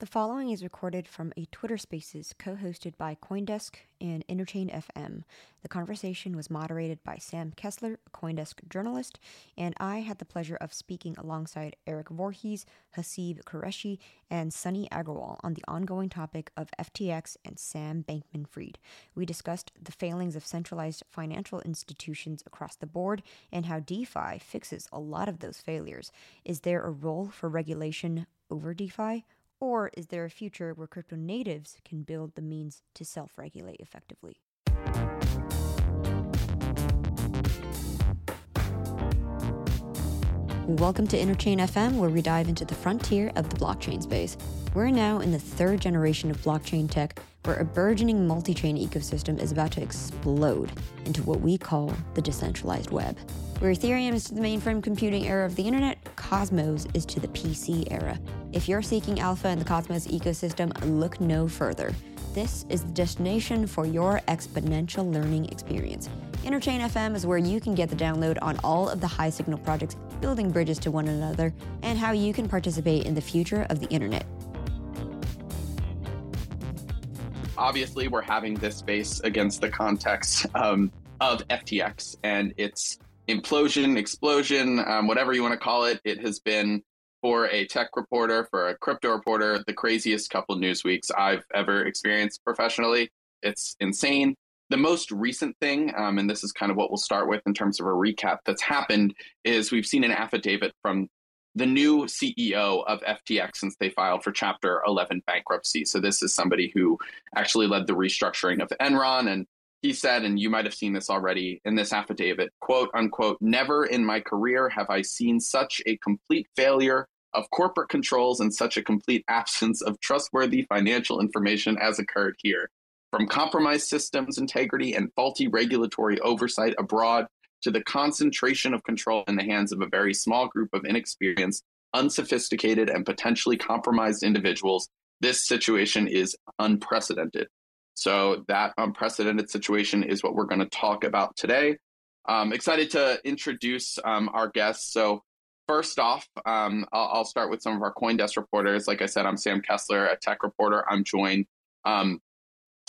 The following is recorded from a Twitter Spaces co hosted by Coindesk and Interchain FM. The conversation was moderated by Sam Kessler, a Coindesk journalist, and I had the pleasure of speaking alongside Eric Voorhees, Haseeb Qureshi, and Sunny Aggarwal on the ongoing topic of FTX and Sam Bankman Fried. We discussed the failings of centralized financial institutions across the board and how DeFi fixes a lot of those failures. Is there a role for regulation over DeFi? Or is there a future where crypto natives can build the means to self regulate effectively? Welcome to Interchain FM, where we dive into the frontier of the blockchain space. We're now in the third generation of blockchain tech, where a burgeoning multi chain ecosystem is about to explode into what we call the decentralized web. Where Ethereum is to the mainframe computing era of the internet, Cosmos is to the PC era. If you're seeking alpha in the Cosmos ecosystem, look no further. This is the destination for your exponential learning experience. Interchain FM is where you can get the download on all of the high signal projects building bridges to one another and how you can participate in the future of the internet. Obviously, we're having this space against the context um, of FTX and its implosion, explosion, um, whatever you want to call it. It has been for a tech reporter, for a crypto reporter, the craziest couple news weeks I've ever experienced professionally. It's insane. The most recent thing, um, and this is kind of what we'll start with in terms of a recap that's happened, is we've seen an affidavit from the new CEO of FTX since they filed for Chapter 11 bankruptcy. So this is somebody who actually led the restructuring of Enron and he said, and you might have seen this already in this affidavit, quote unquote, never in my career have I seen such a complete failure of corporate controls and such a complete absence of trustworthy financial information as occurred here. From compromised systems integrity and faulty regulatory oversight abroad to the concentration of control in the hands of a very small group of inexperienced, unsophisticated, and potentially compromised individuals, this situation is unprecedented. So that unprecedented situation is what we're going to talk about today. I'm excited to introduce um, our guests. So first off, um, I'll, I'll, start with some of our CoinDesk reporters. Like I said, I'm Sam Kessler, a tech reporter. I'm joined um,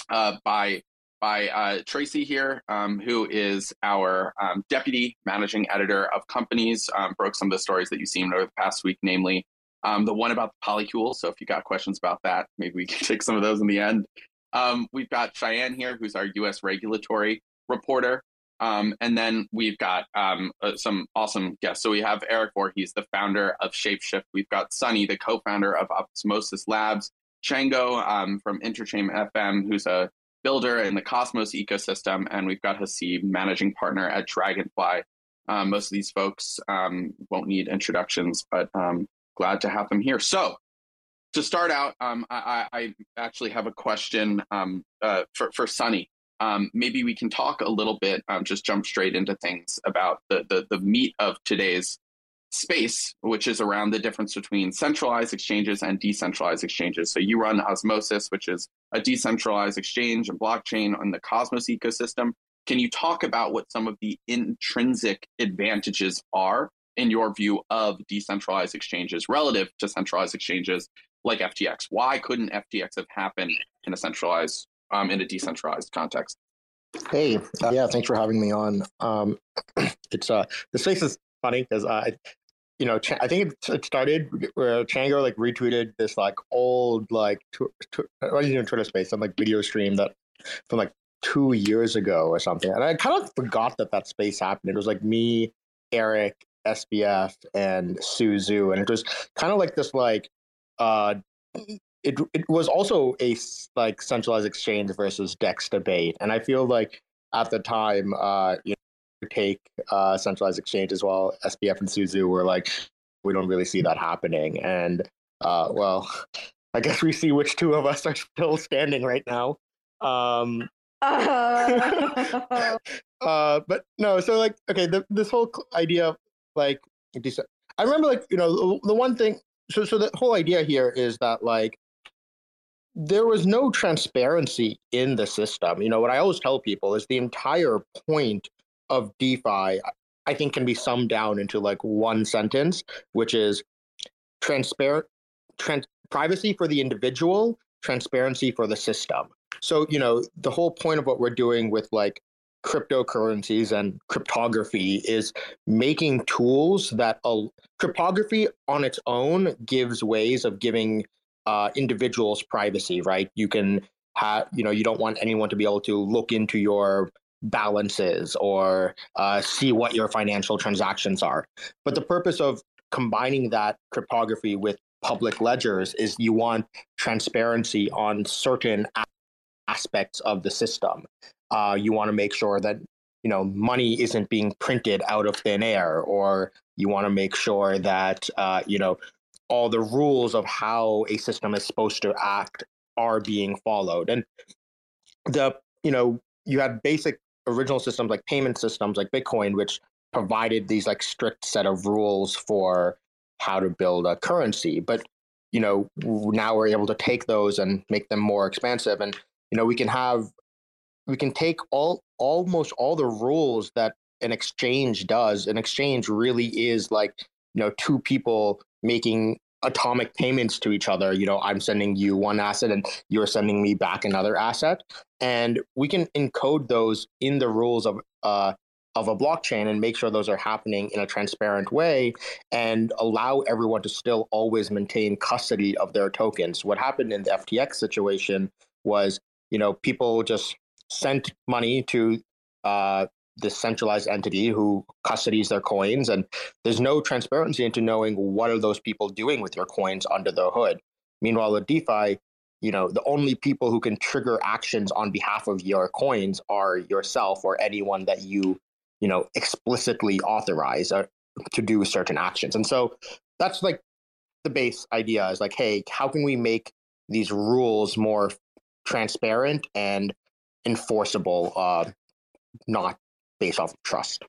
uh, by by uh, Tracy here, um, who is our um, deputy managing editor of companies. Um, broke some of the stories that you've seen over the past week, namely the one about the polycule. So if you got questions about that, maybe we can take some of those in the end. Um, we've got Cheyenne here, who's our U.S. regulatory reporter. Um, and then we've got um, uh, some awesome guests. So we have Eric Voorhees, the founder of Shapeshift. We've got Sunny, the co-founder of Osmosis Labs. Chango um, from Interchain FM, who's a builder in the Cosmos ecosystem. And we've got Haseeb, managing partner at Dragonfly. Um, most of these folks um, won't need introductions, but um, glad to have them here. So to start out, um, I, I, actually have a question um, uh, for, for Sunny. Um, maybe we can talk a little bit, just jump straight into things about the, the, the meat of today's space, which is around the difference between centralized exchanges and decentralized exchanges. So you run Osmosis, which is a decentralized exchange and blockchain on the Cosmos ecosystem. Can you talk about what some of the intrinsic advantages are in your view of decentralized exchanges relative to centralized exchanges like FTX. Why couldn't FTX have happened in a centralized, um, in a decentralized context? Hey, uh, yeah, thanks for having me on. Um, it's uh, the space is funny because I, you know, I think it, started where Chango like retweeted this like old like tw- tw- is it Twitter space some like video stream that from like two years ago or something, and I kind of forgot that that space happened. It was like me, Eric, SBF, and Su Zhu, and it was kind of like this like uh, it it was also a like centralized exchange versus Dex debate, and I feel like at the time, uh, you take uh, centralized exchange as well. SBF and Su Zhu were like, we don't really see that happening, and uh, well, I guess we see which two of us are still standing right now. Um, uh. uh, but no, so like, okay, the, this whole idea of like, I remember like, you know, the one thing so so the whole idea here is that like there was no transparency in the system. You know, what I always tell people is the entire point of DeFi, I think, can be summed down into like one sentence, which is transparent. Trans- privacy for the individual, transparency for the system. So, you know, the whole point of what we're doing with like cryptocurrencies and cryptography is making tools that uh, cryptography on its own gives ways of giving uh, individuals privacy, right? You can have, you know, you don't want anyone to be able to look into your balances or uh, see what your financial transactions are. But the purpose of combining that cryptography with public ledgers is you want transparency on certain aspects of the system. Uh, you want to make sure that you know money isn't being printed out of thin air, or you want to make sure that uh, you know all the rules of how a system is supposed to act are being followed. And the you know you have basic original systems like payment systems like Bitcoin, which provided these like strict set of rules for how to build a currency. But you know now we're able to take those and make them more expansive, and you know we can have we can take all almost all the rules that an exchange does. An exchange really is like you know two people making atomic payments to each other. You know, I'm sending you one asset and you're sending me back another asset, and we can encode those in the rules of uh, of a blockchain and make sure those are happening in a transparent way and allow everyone to still always maintain custody of their tokens. What happened in the FTX situation was, you know, people just sent money to uh, this centralized entity who custodies their coins and there's no transparency into knowing what are those people doing with your coins under the hood. Meanwhile with defi you know the only people who can trigger actions on behalf of your coins are yourself or anyone that you you know explicitly authorize uh, to do certain actions. And so that's like the base idea is like hey how can we make these rules more transparent and enforceable, uh, not based off of trust.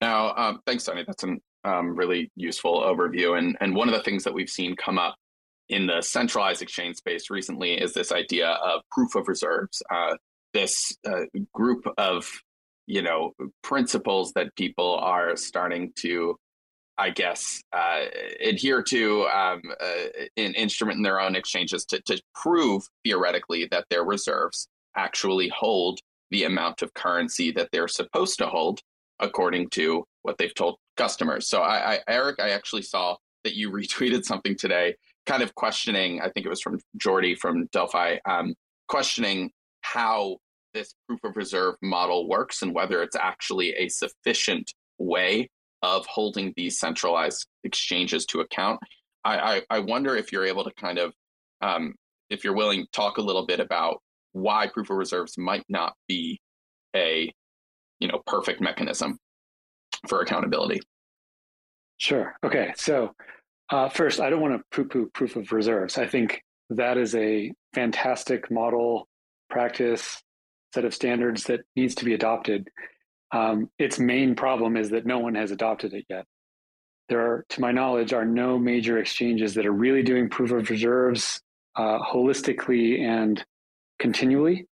Now, um, thanks, Sunny. That's a um, really useful overview. And, and one of the things that we've seen come up in the centralized exchange space recently is this idea of proof of reserves. Uh, this uh, group of you know principles that people are starting to I guess, uh, adhere to um, uh, an instrument in their own exchanges to, to prove theoretically that their reserves actually hold the amount of currency that they're supposed to hold according to what they've told customers. So, I, I, Eric, I actually saw that you retweeted something today, kind of questioning. I think it was from Jordy from Delphi, um, questioning how this proof of reserve model works and whether it's actually a sufficient way of holding these centralized exchanges to account. I, I, I wonder if you're able to kind of, um, if you're willing, to talk a little bit about why proof of reserves might not be a you know perfect mechanism for accountability. Sure. Okay. So uh, first i don't want to poo-poo proof of reserves. I think that is a fantastic model practice set of standards that needs to be adopted. Um, its main problem is that no one has adopted it yet. There are to my knowledge are no major exchanges that are really doing proof of reserves uh, holistically and continually.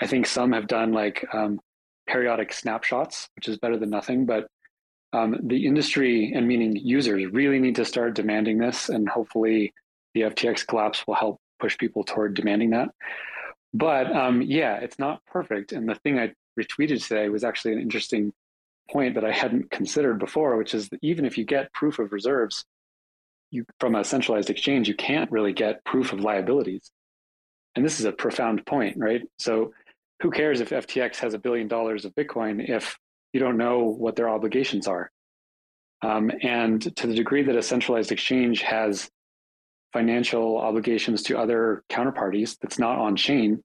I think some have done like um, periodic snapshots, which is better than nothing. But um, the industry and meaning users really need to start demanding this, and hopefully the FTX collapse will help push people toward demanding that. But um, yeah, it's not perfect. And the thing I retweeted today was actually an interesting point that I hadn't considered before, which is that even if you get proof of reserves, you from a centralized exchange, you can't really get proof of liabilities. And this is a profound point, right? So who cares if FTX has a billion dollars of Bitcoin if you don't know what their obligations are? Um, and to the degree that a centralized exchange has financial obligations to other counterparties that's not on chain,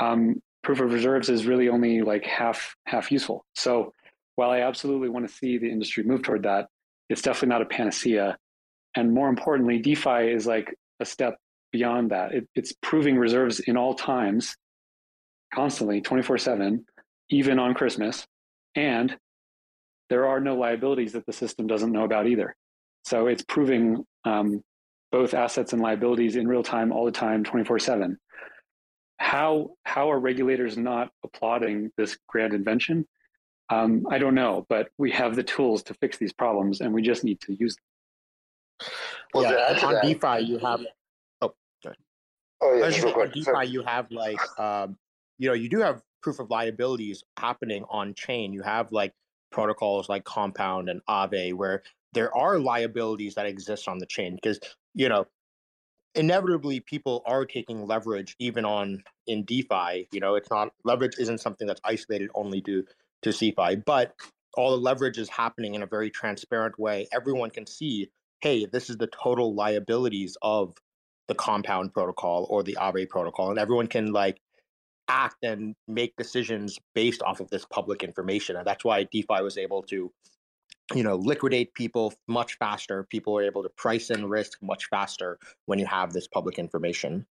um, proof of reserves is really only like half half useful. So while I absolutely want to see the industry move toward that, it's definitely not a panacea. And more importantly, DeFi is like a step beyond that. It, it's proving reserves in all times, constantly, 24 7, even on Christmas. And there are no liabilities that the system doesn't know about either. So it's proving um, both assets and liabilities in real time, all the time, 24 7. How, how are regulators not applauding this grand invention? Um, I don't know, but we have the tools to fix these problems and we just need to use them. Well, yeah, on that, DeFi you have. Oh, yeah. on DeFi you have like, um, you know, you do have proof of liabilities happening on chain. You have like protocols like Compound and Aave where there are liabilities that exist on the chain because you know inevitably people are taking leverage even on in DeFi. You know, it's not leverage isn't something that's isolated only to to CeFi, but all the leverage is happening in a very transparent way. Everyone can see, hey, this is the total liabilities of the compound protocol or the Aave protocol, and everyone can like act and make decisions based off of this public information. And that's why DeFi was able to you know liquidate people much faster people are able to price in risk much faster when you have this public information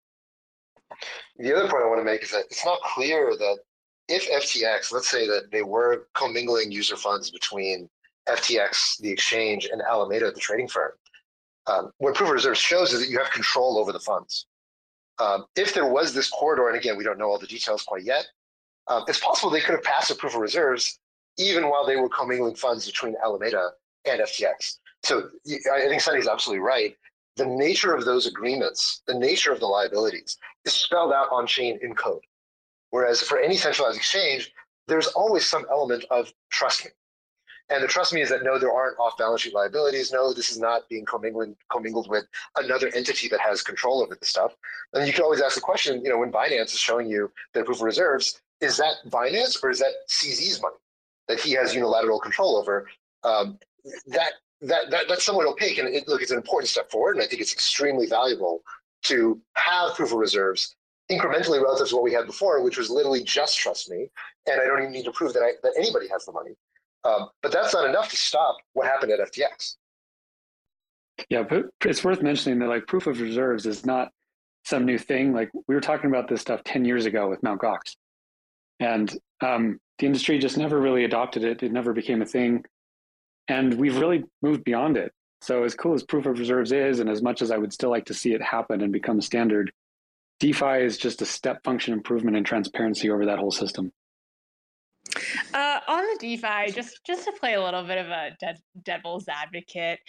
the other point i want to make is that it's not clear that if ftx let's say that they were commingling user funds between ftx the exchange and alameda the trading firm um, what proof of reserves shows is that you have control over the funds um, if there was this corridor and again we don't know all the details quite yet um, it's possible they could have passed a proof of reserves even while they were commingling funds between Alameda and FTX. So I think Sunny's absolutely right. The nature of those agreements, the nature of the liabilities, is spelled out on chain in code. Whereas for any centralized exchange, there's always some element of trust. And the trust me is that no, there aren't off balance sheet liabilities. No, this is not being commingled, commingled with another entity that has control over the stuff. And you can always ask the question, you know, when Binance is showing you their proof of reserves, is that Binance or is that CZ's money? that he has unilateral control over, um, that, that, that that's somewhat opaque. And it, look, it's an important step forward, and I think it's extremely valuable to have proof of reserves incrementally relative to what we had before, which was literally just trust me, and I don't even need to prove that I, that anybody has the money. Um, but that's not enough to stop what happened at FTX. Yeah, but it's worth mentioning that like proof of reserves is not some new thing. Like we were talking about this stuff 10 years ago with Mt. Gox. And um, the industry just never really adopted it. It never became a thing. And we've really moved beyond it. So, as cool as proof of reserves is, and as much as I would still like to see it happen and become standard, DeFi is just a step function improvement in transparency over that whole system. Uh, on the DeFi, just just to play a little bit of a de- devil's advocate,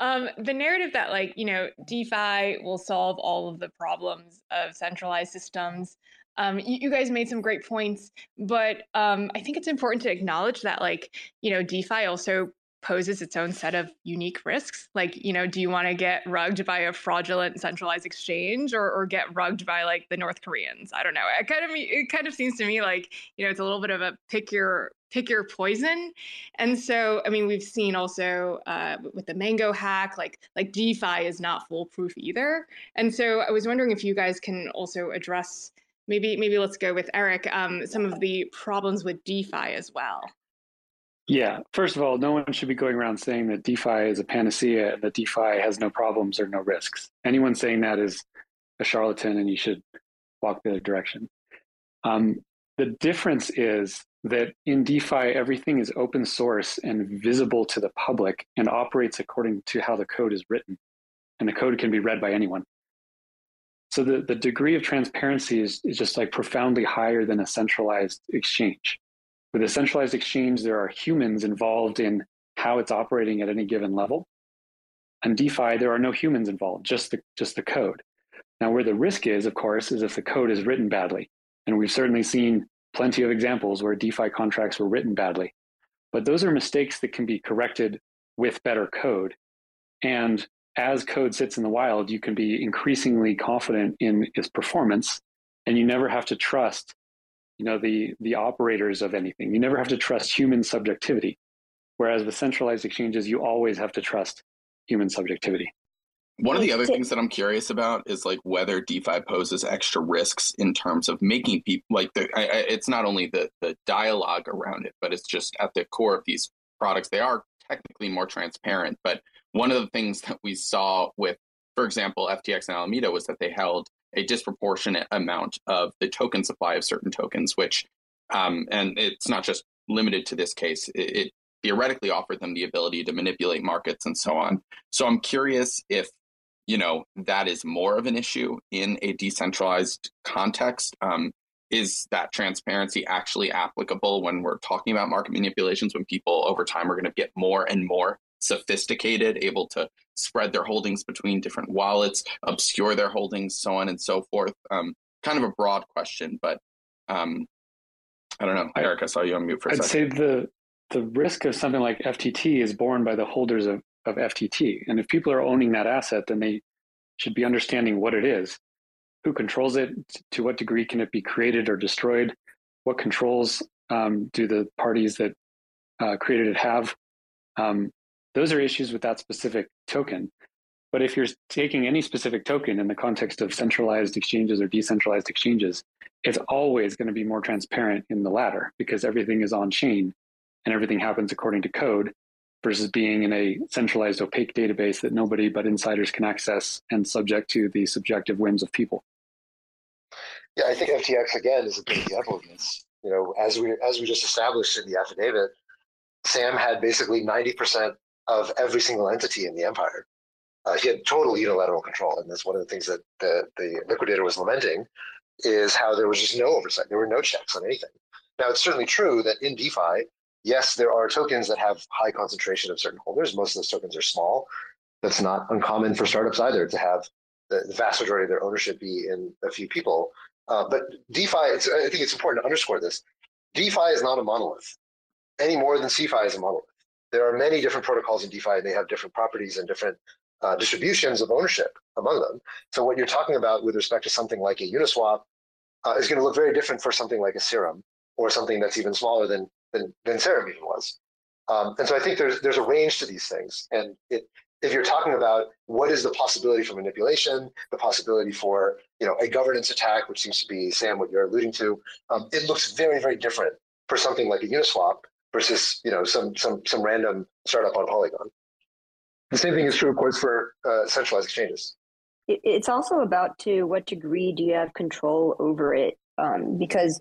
um, the narrative that like you know DeFi will solve all of the problems of centralized systems um, you, you, guys made some great points, but um, I think it's important to acknowledge that, like, you know, DeFi also poses its own set of unique risks. Like, you know, do you want to get rugged by a fraudulent centralized exchange or, or get rugged by like the North Koreans? I don't know. It kind of it kind of seems to me like, you know, it's a little bit of a pick your pick your poison. And so, I mean, we've seen also uh, with the Mango hack, like like DeFi is not foolproof either. And so, I was wondering if you guys can also address maybe maybe let's go with Eric. Um, some of the problems with DeFi as well. Yeah, first of all, no one should be going around saying that DeFi is a panacea and that DeFi has no problems or no risks. Anyone saying that is a charlatan, and you should walk the other direction. Um, the difference is that in DeFi, everything is open source and visible to the public and operates according to how the code is written. And the code can be read by anyone. So the, the degree of transparency is, is just like profoundly higher than a centralized exchange. With a centralized exchange, there are humans involved in how it's operating at any given level. And DeFi, there are no humans involved, just the just the code. Now, where the risk is, of course, is if the code is written badly. And we've certainly seen plenty of examples where DeFi contracts were written badly. But those are mistakes that can be corrected with better code. And as code sits in the wild, you can be increasingly confident in its performance, and you never have to trust, you know, the the operators of anything. You never have to trust human subjectivity. Whereas with centralized exchanges, you always have to trust human subjectivity. One of the other things that I'm curious about is like whether DeFi poses extra risks in terms of making people like the. I, I, it's not only the the dialogue around it, but it's just at the core of these products. They are technically more transparent, but one of the things that we saw with, for example, FTX and Alameda was that they held a disproportionate amount of the token supply of certain tokens, which, um, and it's not just limited to this case, it, it theoretically offered them the ability to manipulate markets and so on. So I'm curious if you know that is more of an issue in a decentralized context. Um, is that transparency actually applicable when we're talking about market manipulations when people over time are going to get more and more sophisticated, able to spread their holdings between different wallets, obscure their holdings, so on and so forth. Um, kind of a broad question, but um, I don't know. Eric, I saw you on mute for a I'd second. say the the risk of something like FTT is borne by the holders of, of FTT. And if people are owning that asset, then they should be understanding what it is, who controls it, to what degree can it be created or destroyed, what controls um, do the parties that uh, created it have. Um, those are issues with that specific token. But if you're taking any specific token in the context of centralized exchanges or decentralized exchanges, it's always going to be more transparent in the latter because everything is on chain and everything happens according to code versus being in a centralized opaque database that nobody but insiders can access and subject to the subjective whims of people. Yeah, I think FTX again is a good example of this. You know, as we as we just established in the affidavit, Sam had basically ninety percent of every single entity in the empire. Uh, he had total unilateral control, and that's one of the things that the the liquidator was lamenting is how there was just no oversight. There were no checks on anything. Now, it's certainly true that in DeFi, yes, there are tokens that have high concentration of certain holders. Most of those tokens are small. That's not uncommon for startups either to have the, the vast majority of their ownership be in a few people. Uh, but DeFi, I think it's important to underscore this. DeFi is not a monolith any more than CeFi is a monolith. There are many different protocols in DeFi, and they have different properties and different uh, distributions of ownership among them. So what you're talking about with respect to something like a Uniswap uh, is going to look very different for something like a Serum or something that's even smaller than than, than Serum even was. Um, and so I think there's there's a range to these things, and it, if you're talking about what is the possibility for manipulation, the possibility for you know a governance attack, which seems to be Sam what you're alluding to, um, it looks very very different for something like a Uniswap versus you know some some some random startup on Polygon. The same thing is true, of course, for uh, centralized exchanges. It's also about to what degree do you have control over it? Um, because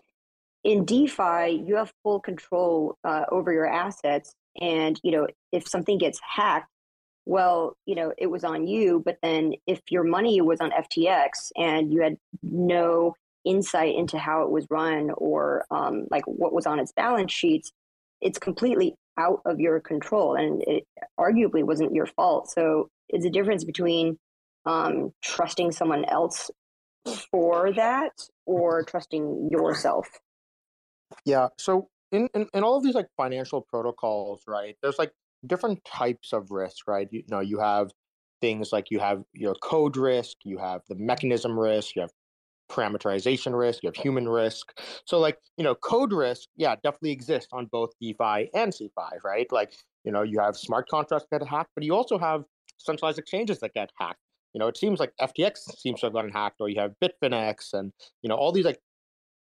in DeFi, you have full control uh, over your assets, and you know if something gets hacked, well, you know it was on you. But then if your money was on FTX and you had no insight into how it was run or um, like what was on its balance sheets, it's completely out of your control and it arguably wasn't your fault. So it's a difference between um, trusting someone else for that or trusting yourself. Yeah. So in, in, in all of these like financial protocols, right, there's like different types of risk, right? You, you know, you have things like you have your code risk, you have the mechanism risk, you have parameterization risk, you have human risk. So like, you know, code risk, yeah, definitely exists on both DeFi and CeFi, right? Like, you know, you have smart contracts that get hacked, but you also have centralized exchanges that get hacked. You know, it seems like FTX seems to have gotten hacked, or you have Bitfinex and, you know, all these like,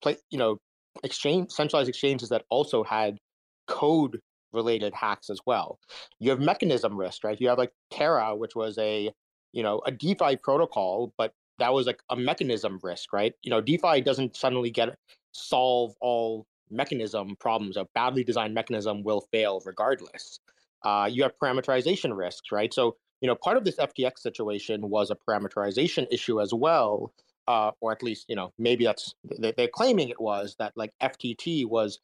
play, you know, exchange centralized exchanges that also had code related hacks as well. You have mechanism risk, right? You have like Terra, which was a, you know, a DeFi protocol, but that was like a mechanism risk, right? You know, DeFi doesn't suddenly get solve all mechanism problems. A badly designed mechanism will fail regardless. Uh, you have parameterization risks, right? So, you know, part of this FTX situation was a parameterization issue as well, uh, or at least, you know, maybe that's they're claiming it was that like FTT was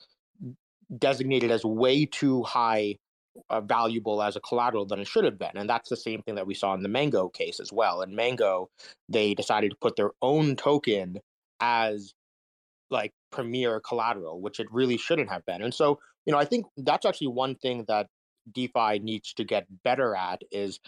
designated as way too high uh, valuable as a collateral than it should have been. And that's the same thing that we saw in the Mango case as well. In Mango, they decided to put their own token as like premier collateral, which it really shouldn't have been. And so, you know, I think that's actually one thing that DeFi needs to get better at is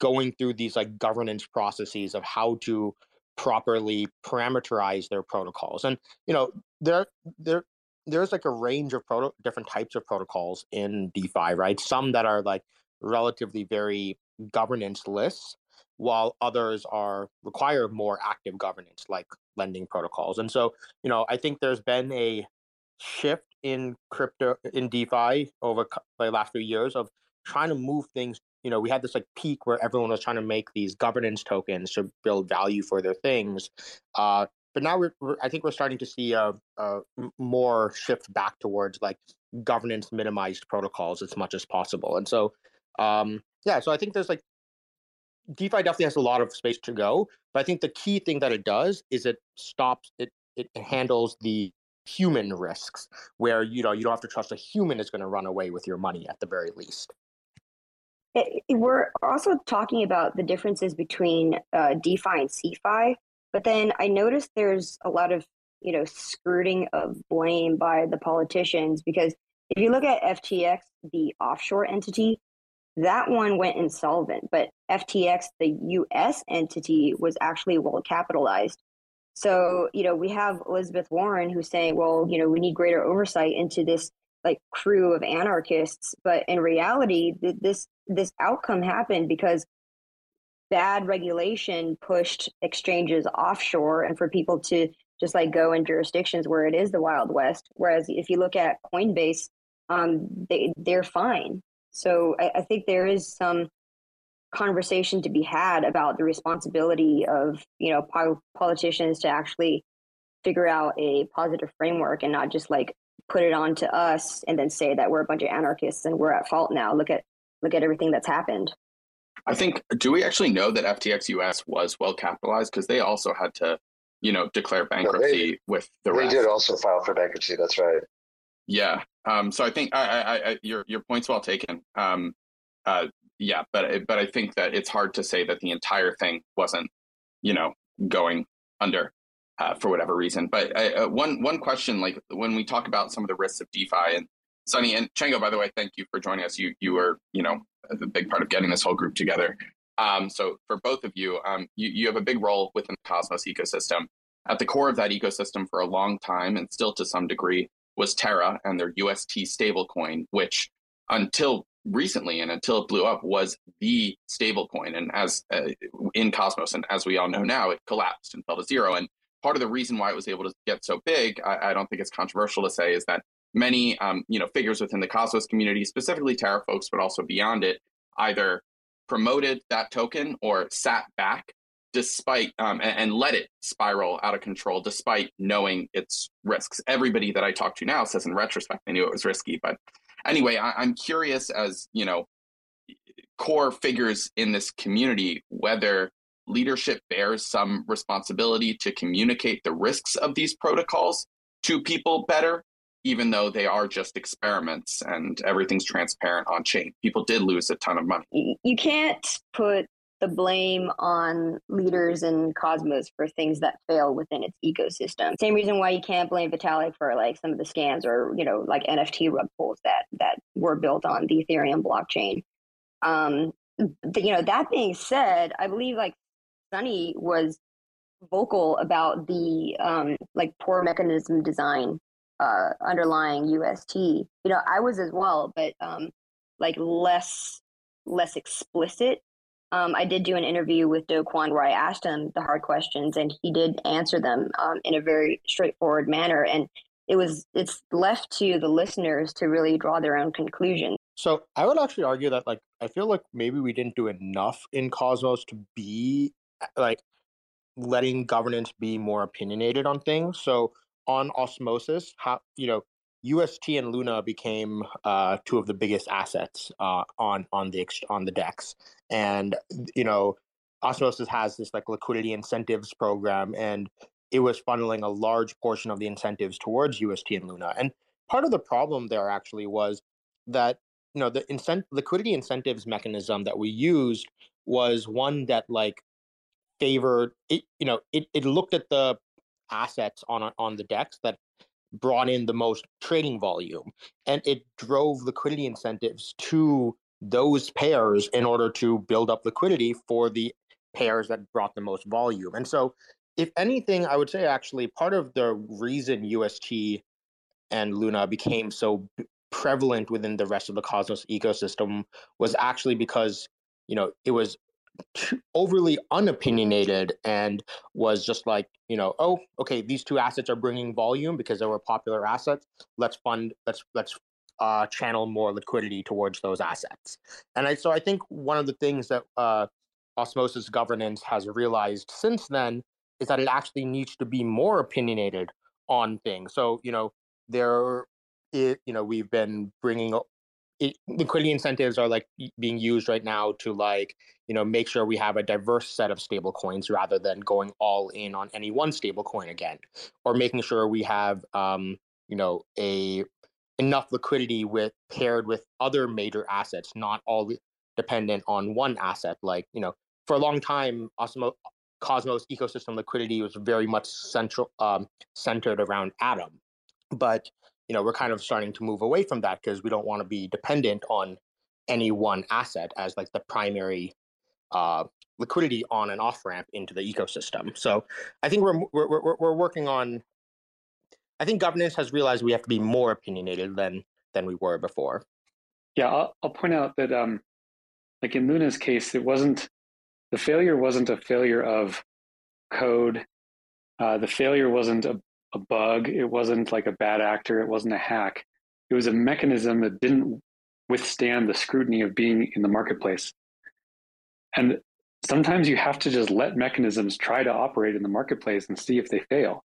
going through these like governance processes of how to properly parameterize their protocols. And you know, there there there's like a range of proto- different types of protocols in DeFi, right? Some that are like relatively very governance less, while others are require more active governance, like lending protocols. And so, you know, I think there's been a shift in crypto in DeFi over the last few years of trying to move things. You know, we had this like peak where everyone was trying to make these governance tokens to build value for their things. Uh, but now we're, we're, I think we're starting to see a, a more shift back towards like governance minimized protocols as much as possible. And so, um, yeah, so I think there's like DeFi definitely has a lot of space to go, but I think the key thing that it does is it stops it it handles the human risks where you know you don't have to trust a human is going to run away with your money at the very least. it, it, we're also talking about the differences between uh, DeFi and CeFi, but then I noticed there's a lot of you know skirting of blame by the politicians because if you look at FTX, the offshore entity, that one went insolvent, but FTX, the US entity, was actually well capitalized. So, you know, we have Elizabeth Warren who's saying, well, you know, we need greater oversight into this like crew of anarchists, but in reality, th- this this outcome happened because bad regulation pushed exchanges offshore and for people to just like go in jurisdictions where it is the wild west. Whereas if you look at coinbase um, they, they're fine. So I, I think there is some conversation to be had about the responsibility of you know po- politicians to actually figure out a positive framework and not just like put it on to us and then say that we're a bunch of anarchists and we're at fault now. Look at look at everything that's happened i think do we actually know that ftx us was well capitalized because they also had to you know declare bankruptcy no, they, with the they rest. did also file for bankruptcy that's right yeah um, so i think I, I, I, your your point's well taken um, uh, yeah but but i think that it's hard to say that the entire thing wasn't you know going under uh, for whatever reason. But uh, uh, one one question, like when we talk about some of the risks of DeFi, and Sunny and Chango, by the way, thank you for joining us. You you were you know a big part of getting this whole group together. Um, so for both of you, um, you you have a big role within the Cosmos ecosystem. At the core of that ecosystem for a long time, and still to some degree, was Terra and their UST stablecoin, which until recently and until it blew up was the stablecoin. And as uh, in Cosmos, and as we all know now, it collapsed and fell to zero. And part of the reason why it was able to get so big, I, I don't think it's controversial to say, is that many um, you know figures within the Cosmos community, specifically Terra folks, but also beyond it, either promoted that token or sat back despite um, and, and, let it spiral out of control despite knowing its risks. Everybody that i talk to now says in retrospect they knew it was risky but anyway I, i'm curious as you know core figures in this community whether leadership bears some responsibility to communicate the risks of these protocols to people better, even though they are just experiments and everything's transparent on chain. People did lose a ton of money. You can't put the blame on leaders in Cosmos for things that fail within its ecosystem. Same reason why you can't blame Vitalik for like some of the scams or you know like NFT rug pulls that that were built on the Ethereum blockchain. Um, you know that being said, I believe like Sunny was vocal about the um, like poor mechanism design uh, underlying UST. You know, I was as well, but um, like less less explicit. Um, I did do an interview with Do Kwon where I asked him the hard questions, and he did answer them um, in a very straightforward manner. And it was it's left to the listeners to really draw their own conclusions. So I would actually argue that like I feel like maybe we didn't do enough in Cosmos to be like letting governance be more opinionated on things. So on osmosis, how you know UST and Luna became uh, two of the biggest assets uh, on on the on the DEX, and you know osmosis has this like liquidity incentives program, and it was funneling a large portion of the incentives towards UST and Luna. And part of the problem there actually was that you know the incent- liquidity incentives mechanism that we used was one that like favored it you know it, it looked at the assets on on the DEX that brought in the most trading volume and it drove liquidity incentives to those pairs in order to build up liquidity for the pairs that brought the most volume. And so if anything i would say actually part of the reason ust and luna became so prevalent within the rest of the cosmos ecosystem was actually because you know it was overly unopinionated and was just like you know oh okay these two assets are bringing volume because they were popular assets. Let's fund let's let's uh, channel more liquidity towards those assets. And I, so i think one of the things that uh, osmosis governance has realized since then is that it actually needs to be more opinionated on things. So you know there it, you know we've been bringing it, liquidity incentives are like being used right now to like you know make sure we have a diverse set of stable coins rather than going all in on any one stable coin again or making sure we have um, you know a enough liquidity with paired with other major assets not all dependent on one asset. Like, you know, for a long time, Osmo, Cosmos ecosystem liquidity was very much central um, centered around Atom, but you know we're kind of starting to move away from that because we don't want to be dependent on any one asset as like the primary uh, liquidity on and off ramp into the ecosystem. So I think we're, we're we're we're working on. I think governance has realized we have to be more opinionated than than we were before. Yeah, I'll, I'll point out that um, like in Luna's case, it wasn't the failure wasn't a failure of code. Uh, the failure wasn't a, a bug. It wasn't like a bad actor. It wasn't a hack. It was a mechanism that didn't withstand the scrutiny of being in the marketplace. And sometimes you have to just let mechanisms try to operate in the marketplace and see if they fail.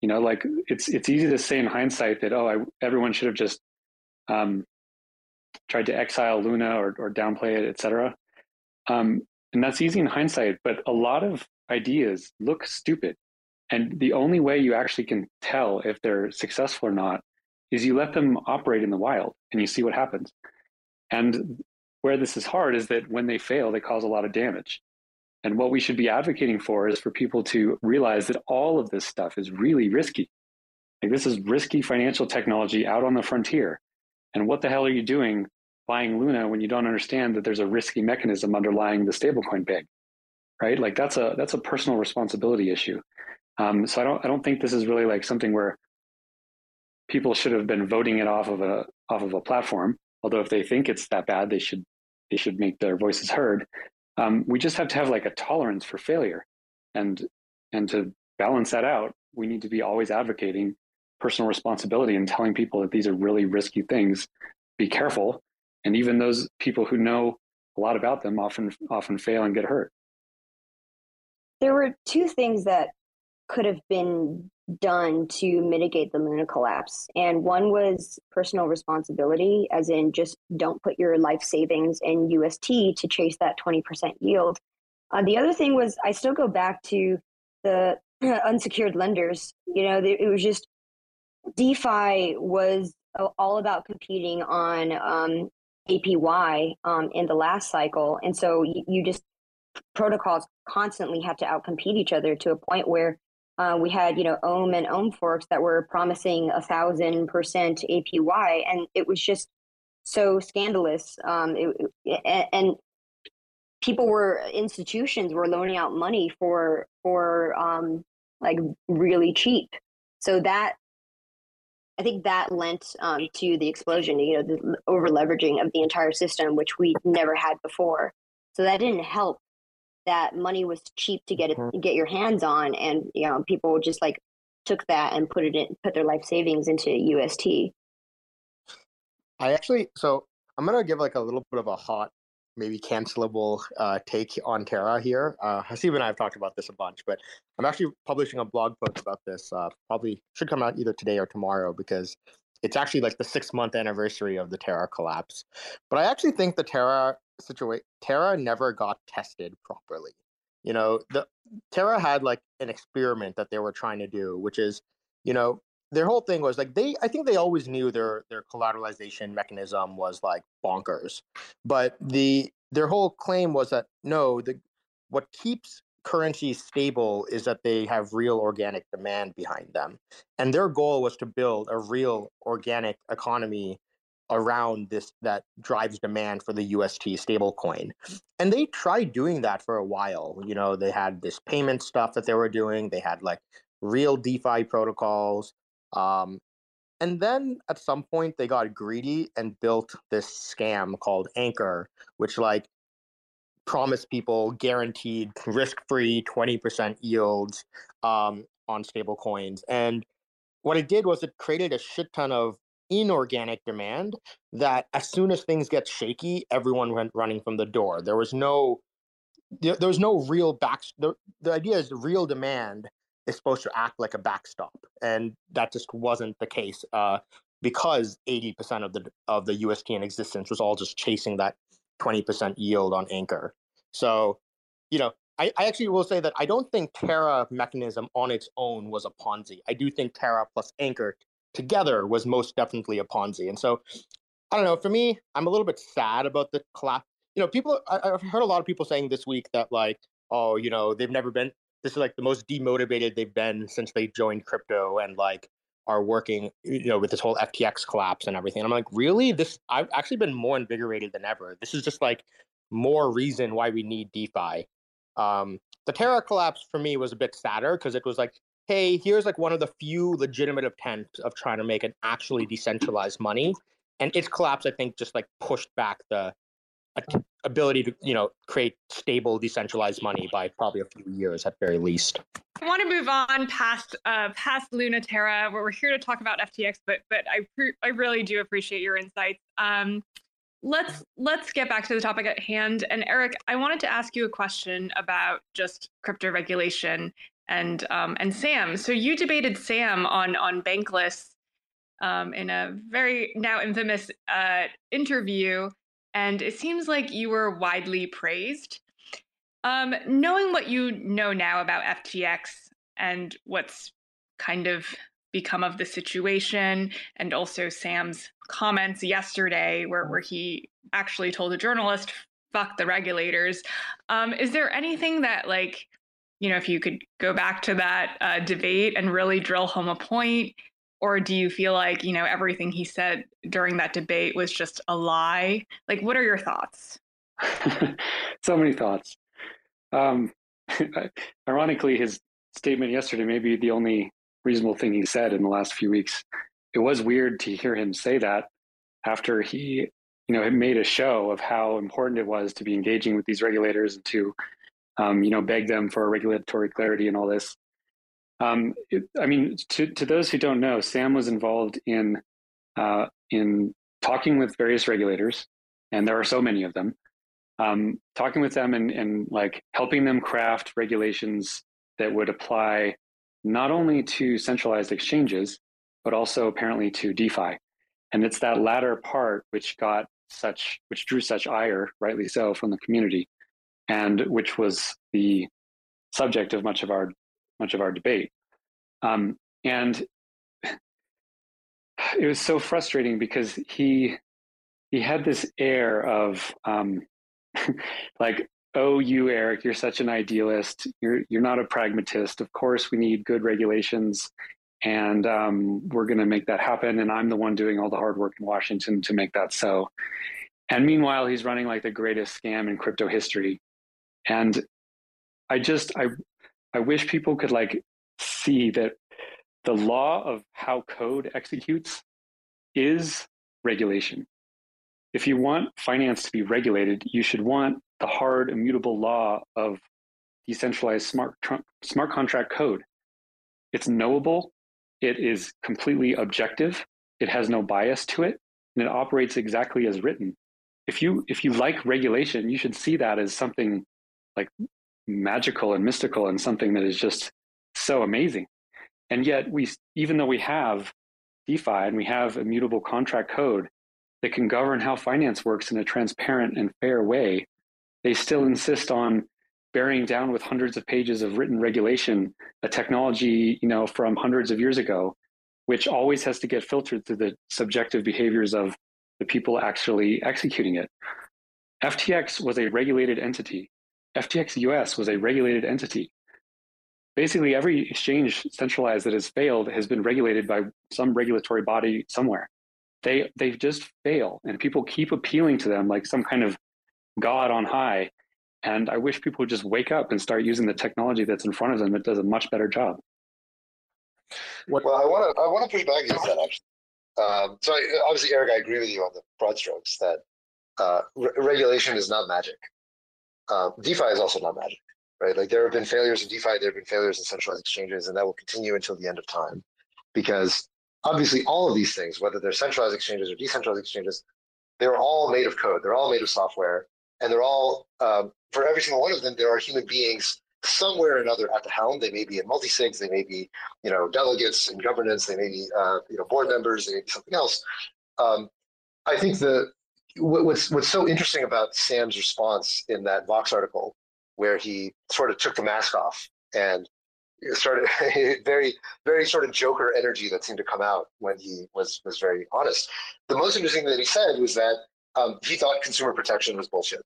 You know, like it's it's easy to say in hindsight that oh, I, everyone should have just um, tried to exile Luna or, or downplay it, etc. Um, and that's easy in hindsight, but a lot of ideas look stupid. And the only way you actually can tell if they're successful or not is you let them operate in the wild and you see what happens. And where this is hard is that when they fail, they cause a lot of damage. And what we should be advocating for is for people to realize that all of this stuff is really risky. Like this is risky financial technology out on the frontier. And what the hell are you doing buying Luna when you don't understand that there's a risky mechanism underlying the stablecoin big, right? Like that's a that's a personal responsibility issue. Um, so I don't I don't think this is really like something where people should have been voting it off of a off of a platform. Although if they think it's that bad, they should they should make their voices heard. Um, we just have to have like a tolerance for failure, and and to balance that out, we need to be always advocating personal responsibility and telling people that these are really risky things. Be careful and even those people who know a lot about them often often fail and get hurt there were two things that could have been done to mitigate the luna collapse. And one was personal responsibility as in just don't put your life savings in ust to chase that 20% yield. Uh, the other thing was i still go back to the unsecured lenders. You know it was just defi was all about competing on um, APY um, in the last cycle. And so you, you, just protocols constantly have to outcompete each other to a point where uh, we had, you know, Ohm and Ohm forks that were promising a thousand percent APY, and it was just so scandalous. Um, it, and people were institutions were loaning out money for for um, like really cheap. So that I think that lent um, to the explosion, you know, the over leveraging of the entire system, which we never had before. So that didn't help. That money was cheap to get it, mm-hmm. get your hands on, and you know, people just like took that and put it in, put their life savings into UST. I actually, so I'm gonna give like a little bit of a hot maybe cancelable uh, take on Terra here. Uh, Haseeb and I have talked about this a bunch, but I'm actually publishing a blog post about this. Uh, probably should come out either today or tomorrow because it's actually like the six month anniversary of the Terra collapse. But I actually think the Terra situation, Terra never got tested properly. You know, the Terra had like an experiment that they were trying to do, which is, you know, their whole thing was like they i think they always knew their their collateralization mechanism was like bonkers but the their whole claim was that no the what keeps currencies stable is that they have real organic demand behind them and their goal was to build a real organic economy around this that drives demand for the UST stablecoin. And they tried doing that for a while. You know, they had this payment stuff that they were doing. They had like real DeFi protocols. Um, and then at some point they got greedy and built this scam called Anchor, which like promised people guaranteed risk-free 20% yields um, on stable coins. And what it did was it created a shit ton of inorganic demand that as soon as things get shaky, everyone went running from the door. There was no there, there was no real back the, the idea is real demand is supposed to act like a backstop, and that just wasn't the case uh, because 80% of the of the UST in existence was all just chasing that 20% yield on Anchor. So, you know, I, I actually will say that I don't think Terra mechanism on its own was a Ponzi. I do think Terra plus Anchor together was most definitely a Ponzi. And so, I don't know. For me, I'm a little bit sad about the collapse. you know, people. I, I've heard a lot of people saying this week that like, oh, you know, they've never been. This is like the most demotivated they've been since they joined crypto, and like are working, you know, with this whole FTX collapse and everything. And I'm like, really? This I've actually been more invigorated than ever. This is just like more reason why we need DeFi. Um, the Terra collapse for me was a bit sadder because it was like, hey, here's like one of the few legitimate attempts of trying to make an actually decentralized money, and its collapse, I think, just like pushed back the ability to you know create stable decentralized money by probably a few years at very least. I want to move on past uh, past Luna Terra, where we're here to talk about FTX, but but I pre- I really do appreciate your insights. Um, let's let's get back to the topic at hand. And Eric, I wanted to ask you a question about just crypto regulation and um, and Sam. So you debated Sam on on Bankless um, in a very now infamous uh, interview and it seems like you were widely praised. Um, knowing what you know now about FTX and what's kind of become of the situation, and also Sam's comments yesterday, where, where he actually told a journalist, fuck the regulators. Um, is there anything that, like, you know, if you could go back to that uh, debate and really drill home a point, or do you feel like you know everything he said during that debate was just a lie? Like what are your thoughts? So many thoughts. Um, ironically his statement yesterday may be the only reasonable thing he said in the last few weeks. It was weird to hear him say that after he you know made a show of how important it was to be engaging with these regulators and to um, you know beg them for regulatory clarity and all this um, it, I mean, to, to those who don't know, Sam was involved in uh, in talking with various regulators, and there are so many of them. Um, talking with them and, and like helping them craft regulations that would apply not only to centralized exchanges, but also apparently to DeFi. And it's that latter part which got such, which drew such ire, rightly so, from the community, and which was the subject of much of our much of our debate. Um, and it was so frustrating because he he had this air of um, like, oh, you Eric, you're such an idealist. You're you're not a pragmatist. Of course, we need good regulations, and um, we're going to make that happen. And I'm the one doing all the hard work in Washington to make that so. And meanwhile, he's running like the greatest scam in crypto history. And I just I I wish people could like see that the law of how code executes is regulation. If you want finance to be regulated, you should want the hard, immutable law of decentralized smart, smart contract code. It's knowable, it is completely objective, it has no bias to it, and it operates exactly as written. If you if you like regulation, you should see that as something like magical and mystical and something that is just so amazing. And yet we even though we have DeFi and we have immutable contract code that can govern how finance works in a transparent and fair way, they still insist on bearing down with hundreds of pages of written regulation, a technology, you know, from hundreds of years ago, which always has to get filtered through the subjective behaviors of the people actually executing it. FTX was a regulated entity. FTX US was a regulated entity. Basically, every exchange centralized that has failed has been regulated by some regulatory body somewhere. They they just fail, and people keep appealing to them like some kind of god on high. And I wish people would just wake up and start using the technology that's in front of them. It does a much better job. Well, I want to I want to push back against that actually. Um, so I, obviously, Eric, I agree with you on the broad strokes that uh, re- regulation is not magic. Uh, DeFi is also not magic, right? Like there have been failures in DeFi, there have been failures in centralized exchanges, and that will continue until the end of time, because obviously all of these things, whether they're centralized exchanges or decentralized exchanges, they're all made of code, they're all made of software, and they're all um, for every single one of them, there are human beings somewhere or another at the helm. They may be in multi-sigs, they may be, you know, delegates in governance, they may be, uh, you know, board members, they may be something else. Um, I think the what's what's so interesting about Sam's response in that Vox article, where he sort of took the mask off and started very very sort of Joker energy that seemed to come out when he was was very honest. The most interesting thing that he said was that um, he thought consumer protection was bullshit.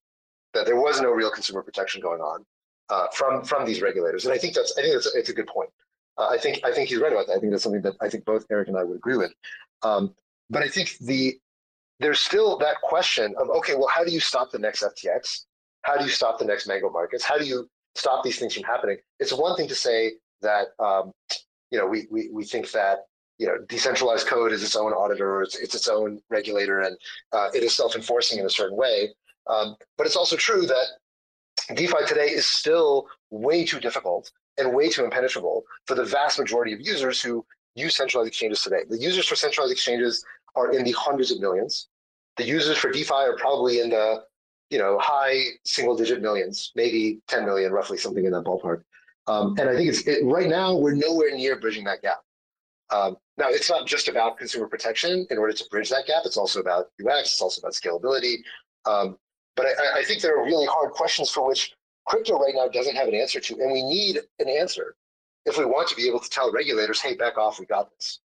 that there was no real consumer protection going on uh, from from these regulators. And I think that's I think that's it's a good point. Uh, I think I think he's right about that. I think that's something that I think both Eric and I would agree with. Um, but I think the there's still that question of okay, well, how do you stop the next FTX? How do you stop the next Mango markets? How do you stop these things from happening? It's one thing to say that um, you know we, we we think that you know decentralized code is its own auditor, it's, it's its own regulator, and uh, it is self-enforcing in a certain way. Um, but it's also true that DeFi today is still way too difficult and way too impenetrable for the vast majority of users who use centralized exchanges today. The users for centralized exchanges are in the hundreds of millions. The users for DeFi are probably in the you know high single digit millions, maybe 10 million, roughly something in that ballpark. Um, and I think it's it, right now we're nowhere near bridging that gap. Um, now it's not just about consumer protection in order to bridge that gap. It's also about UX. It's also about scalability. Um, but I, I think there are really hard questions for which crypto right now doesn't have an answer to, and we need an answer if we want to be able to tell regulators, "Hey, back off, we got this."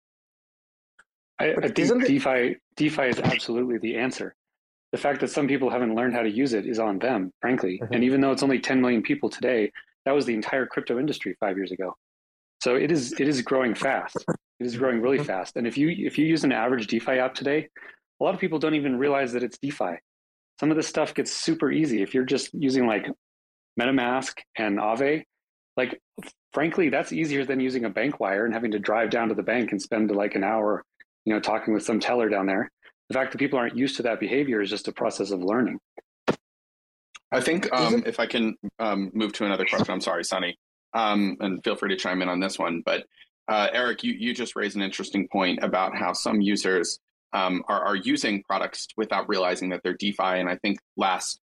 I, I think DeFi DeFi is absolutely the answer. The fact that some people haven't learned how to use it is on them, frankly. Mm-hmm. And even though it's only 10 million people today, that was the entire crypto industry five years ago. So it is it is growing fast. It is growing really mm-hmm. fast. And if you if you use an average DeFi app today, a lot of people don't even realize that it's DeFi some of this stuff gets super easy if you're just using like MetaMask and Aave. Like, frankly, that's easier than using a bank wire and having to drive down to the bank and spend like an hour, you know, talking with some teller down there. The fact that people aren't used to that behavior is just a process of learning. I think um, if I can um, move to another question, I'm sorry, Sunny, um, and feel free to chime in on this one. But uh, Eric, you, you just raised an interesting point about how some users um, are, are using products without realizing that they're DeFi. And I think last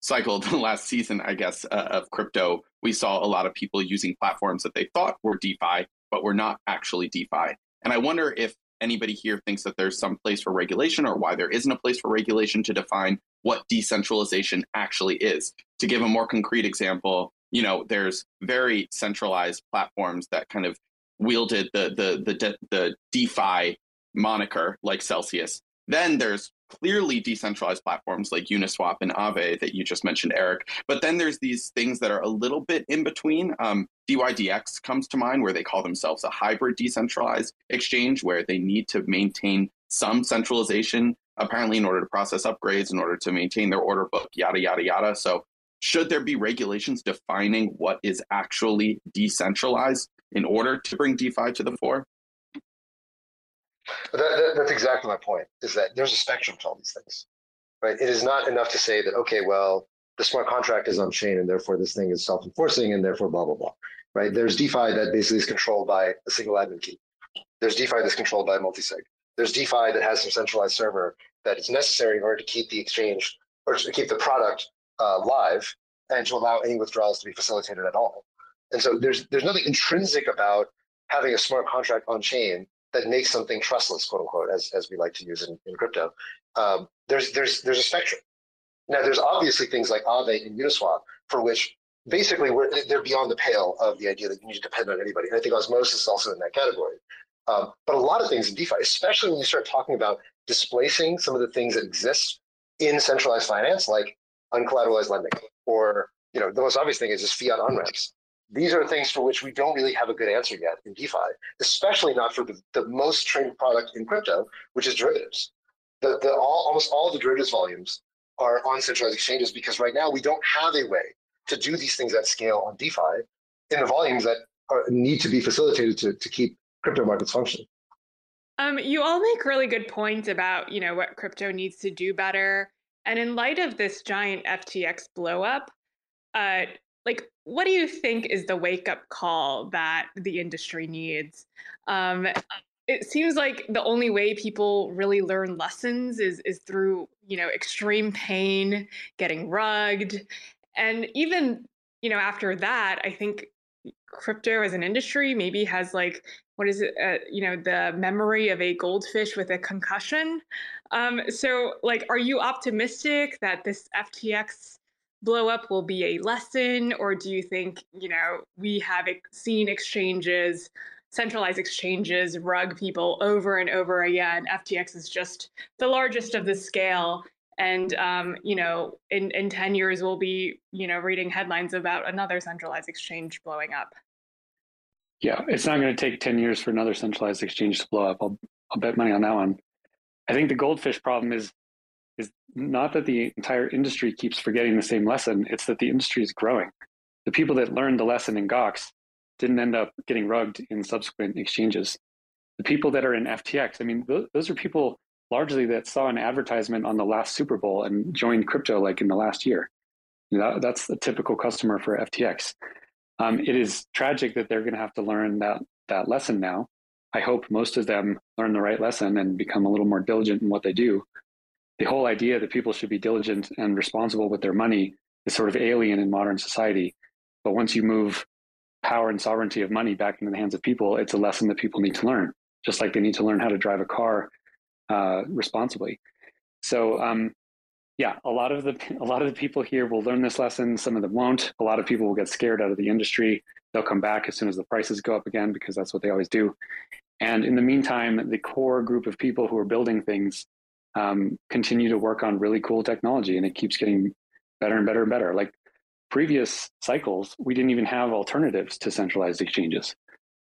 cycle, the last season, I guess, uh, of crypto, we saw a lot of people using platforms that they thought were DeFi, but were not actually DeFi. And I wonder if anybody here thinks that there's some place for regulation or why there isn't a place for regulation to define what decentralization actually is. To give a more concrete example, you know, there's very centralized platforms that kind of wielded the the the the DeFi moniker like Celsius. Then there's clearly decentralized platforms like Uniswap and Aave that you just mentioned, Eric. But then there's these things that are a little bit in between. Um, DYDX comes to mind, where they call themselves a hybrid decentralized exchange, where they need to maintain some centralization, apparently, in order to process upgrades, in order to maintain their order book, yada, yada, yada. So, should there be regulations defining what is actually decentralized in order to bring DeFi to the fore? That, that, that's exactly my point. Is that there's a spectrum to all these things, right? It is not enough to say that okay, well, the smart contract is on chain and therefore this thing is self-enforcing and therefore blah blah blah, right? There's DeFi that basically is controlled by a single admin key. There's DeFi that's controlled by a multi-sig. There's DeFi that has some centralized server that is necessary in order to keep the exchange or to keep the product uh, live and to allow any withdrawals to be facilitated at all. And so there's there's nothing intrinsic about having a smart contract on chain that makes something trustless, quote unquote, as, as we like to use in, in crypto. Um, there's there's there's a spectrum. Now, there's obviously things like Aave and Uniswap for which basically they're beyond the pale of the idea that you need to depend on anybody. And I think Osmosis is also in that category. Um, but a lot of things in DeFi, especially when you start talking about displacing some of the things that exist in centralized finance, like uncollateralized lending, or you know, the most obvious thing is just fiat on ramps these are things for which we don't really have a good answer yet in DeFi, especially not for the, the most traded product in crypto, which is derivatives. The, the all, almost all the derivatives volumes are on centralized exchanges because right now we don't have a way to do these things at scale on DeFi in the volumes that are, need to be facilitated to, to keep crypto markets functioning. Um, you all make really good points about you know what crypto needs to do better, and in light of this giant FTX blowup, uh, like what do you think is the wake up call that the industry needs? Um, it seems like the only way people really learn lessons is is through you know extreme pain getting rugged and even you know after that i think crypto as an industry maybe has like what is it uh, you know the memory of a goldfish with a concussion? Um, so like are you optimistic that this ftx blow up will be a lesson or do you think you know we have seen exchanges centralized exchanges rug people over and over again? Ftx is just the largest of the scale and um, you know in, in 10 years we'll be you know reading headlines about another centralized exchange blowing up. Yeah it's not going to take 10 years for another centralized exchange to blow up. I'll, I'll bet money on that one. I think the goldfish problem is is not that the entire industry keeps forgetting the same lesson it's that the industry is growing the people that learned the lesson in gox didn't end up getting rugged in subsequent exchanges the people that are in ftx i mean those, those are people largely that saw an advertisement on the last Super Bowl and joined crypto like in the last year. That, that's a typical customer for FTX. Um, it is tragic that they're going to have to learn that that lesson now. I hope most of them learn the right lesson and become a little more diligent in what they do. The whole idea that people should be diligent and responsible with their money is sort of alien in modern society. But once you move power and sovereignty of money back into the hands of people, it's a lesson that people need to learn. Just like they need to learn how to drive a car uh, responsibly. So um, yeah, a lot of the a lot of the people here will learn this lesson. Some of them won't. A lot of people will get scared out of the industry. They'll come back as soon as the prices go up again because that's what they always do. And in the meantime, the core group of people who are building things um, continue to work on really cool technology, and it keeps getting better and better and better. Like previous cycles, we didn't even have alternatives to centralized exchanges.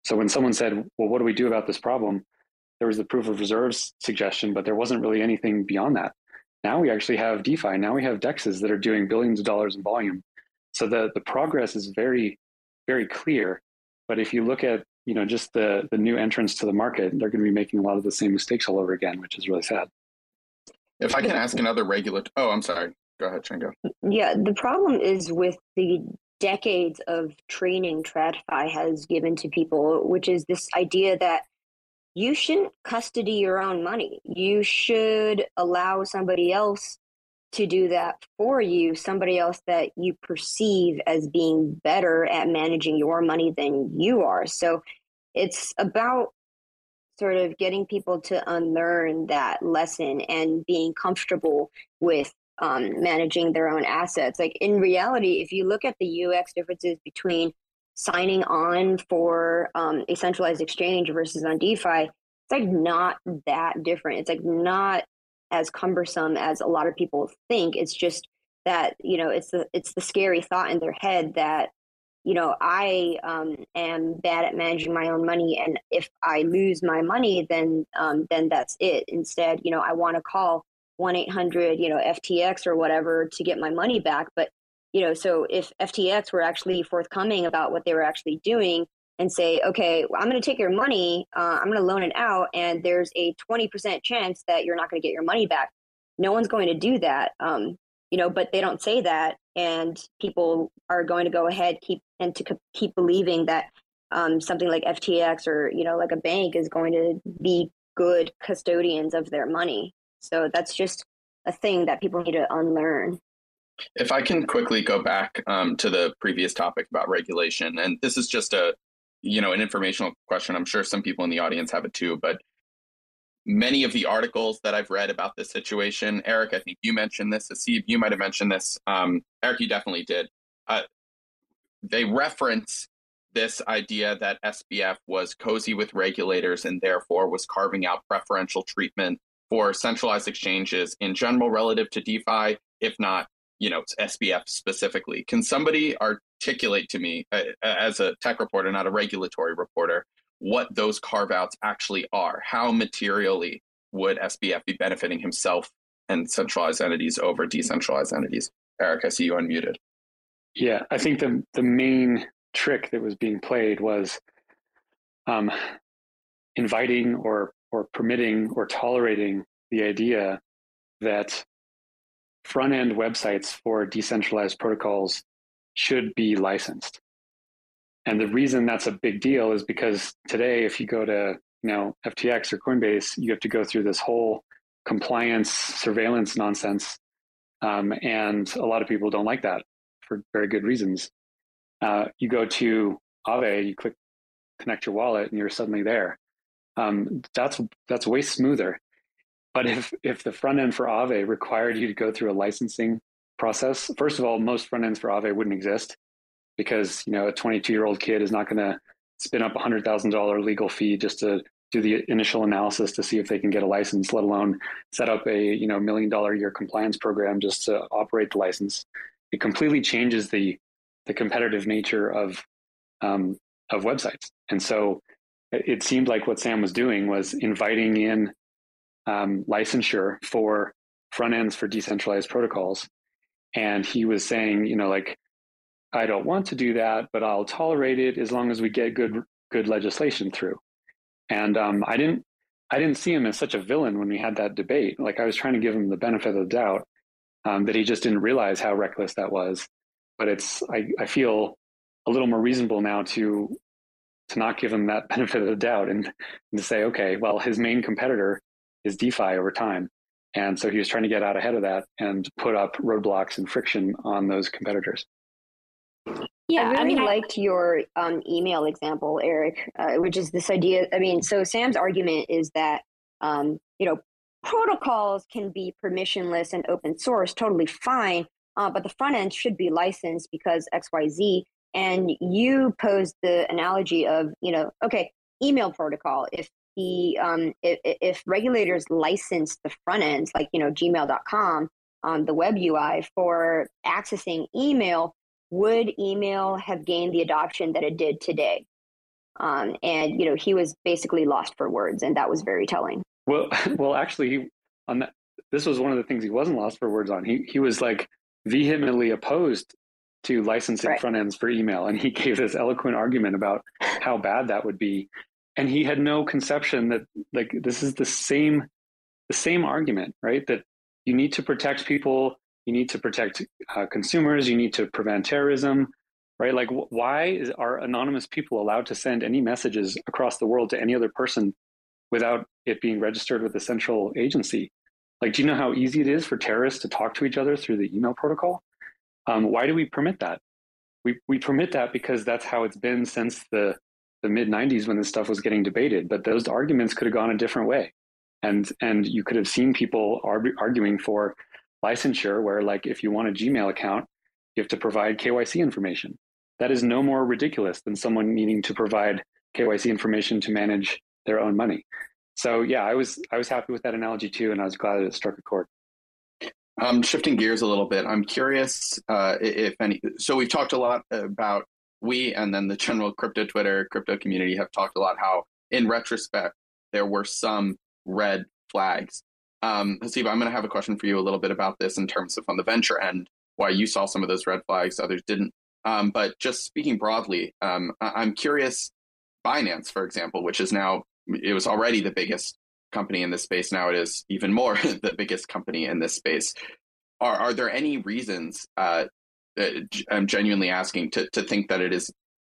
So when someone said, "Well, what do we do about this problem?" there was the proof of reserves suggestion, but there wasn't really anything beyond that. Now we actually have DeFi. Now we have DEXs that are doing billions of dollars in volume. So the the progress is very, very clear. But if you look at you know just the the new entrants to the market, they're going to be making a lot of the same mistakes all over again, which is really sad. If I can ask another regular, oh, I'm sorry. Go ahead, Chango. Yeah, the problem is with the decades of training TradFi has given to people, which is this idea that you shouldn't custody your own money. You should allow somebody else to do that for you, somebody else that you perceive as being better at managing your money than you are. So it's about sort of getting people to unlearn that lesson and being comfortable with um, managing their own assets. Like in reality, if you look at the UX differences between signing on for um, a centralized exchange versus on DeFi, it's like not that different. It's like not as cumbersome as a lot of people think. It's just that you know it's the it's the scary thought in their head that you know I um, am bad at managing my own money, and if I lose my money, then um, then that's it. Instead, you know I want to call one eight hundred you know FTX or whatever to get my money back, but you know, so if FTX were actually forthcoming about what they were actually doing and say, okay, well, I'm going to take your money, uh, I'm going to loan it out, and there's a 20% chance that you're not going to get your money back. No one's going to do that, um, you know, but they don't say that, and people are going to go ahead keep and to keep believing that um, something like FTX or you know, like a bank is going to be good custodians of their money. So that's just a thing that people need to unlearn. If I can quickly go back um, to the previous topic about regulation, and this is just a you know an informational question. I'm sure some people in the audience have it too, but many of the articles that I've read about this situation, Eric, I think you mentioned this. Haseeb, you might have mentioned this. Um, Eric, you definitely did. Uh, they reference this idea that SBF was cozy with regulators and therefore was carving out preferential treatment for centralized exchanges in general relative to DeFi, if not you know SBF specifically. Can somebody articulate to me, uh, as a tech reporter, not a regulatory reporter, what those carve outs actually are? How materially would SBF be benefiting himself and centralized entities over decentralized entities? Eric, I see you unmuted. Yeah, I think the the main trick that was being played was um, inviting or or permitting or tolerating the idea that front end websites for decentralized protocols should be licensed. And the reason that's a big deal is because today, if you go to you know FTX or Coinbase, you have to go through this whole compliance surveillance nonsense, um, and a lot of people don't like that for very good reasons. Uh, you go to Aave, you click connect your wallet, and you're suddenly there. Um, that's that's way smoother. But if if the front end for Aave required you to go through a licensing process, first of all, most front ends for Aave wouldn't exist because you know a 22 year old kid is not going to spin up a hundred thousand dollar legal fee just to do the initial analysis to see if they can get a license, let alone set up a you know million dollar year compliance program just to operate the license. It completely changes the the competitive nature of um, of websites. And so it seemed like what Sam was doing was inviting in um, licensure for front ends for decentralized protocols. And he was saying, you know, like, I don't want to do that, but I'll tolerate it as long as we get good good legislation through. And um, I didn't I didn't see him as such a villain when we had that debate. Like I was trying to give him the benefit of the doubt um, that he just didn't realize how reckless that was. But it's I, I feel a little more reasonable now to to not give him that benefit of the doubt and, and to say, okay, well, his main competitor is DeFi over time. And so he was trying to get out ahead of that and put up roadblocks and friction on those competitors. Yeah, I really I mean, liked I... your um, email example, Eric, uh, which is this idea. I mean, so Sam's argument is that um, you know protocols can be permissionless and open source, totally fine, uh, but the front end should be licensed because X, Y, Z. And you posed the analogy of you know, okay, email protocol. If the um, if, if regulators license the front ends, like you know, Gmail.com, um, the web UI for accessing email would email have gained the adoption that it did today? Um, and you know, he was basically lost for words, and that was very telling. Well, well, actually, he, on that, this was one of the things he wasn't lost for words on. He he was like vehemently opposed to licensing right. front ends for email, and he gave this eloquent argument about how bad that would be. And he had no conception that like this is the same the same argument, right? That you need to protect people you need to protect uh, consumers, you need to prevent terrorism, right? Like, wh- why is, are anonymous people allowed to send any messages across the world to any other person without it being registered with a central agency? Like, do you know how easy it is for terrorists to talk to each other through the email protocol? Um, why do we permit that? We, we permit that because that's how it's been since the, the mid 90s when this stuff was getting debated. But those arguments could have gone a different way. And, and you could have seen people arguing for licensure where like if you want a Gmail account, you have to provide KYC information. That is no more ridiculous than someone needing to provide KYC information to manage their own money. So yeah, I was I was happy with that analogy too, and I was glad that it struck a chord. Um, shifting gears a little bit, I'm curious uh, if any. So we've talked a lot about we and then the general crypto Twitter crypto community have talked a lot how, in retrospect, there were some red flags um, Haseeb, I'm going to have a question for you a little bit about this in terms of on the venture end, why you saw some of those red flags, others didn't. Um, but just speaking broadly, um, I- am curious. Binance, for example, which is now it was already the biggest company in this space. Now it is even more the biggest company in this space. Are are there any reasons? Uh, I'm genuinely asking to to think that it is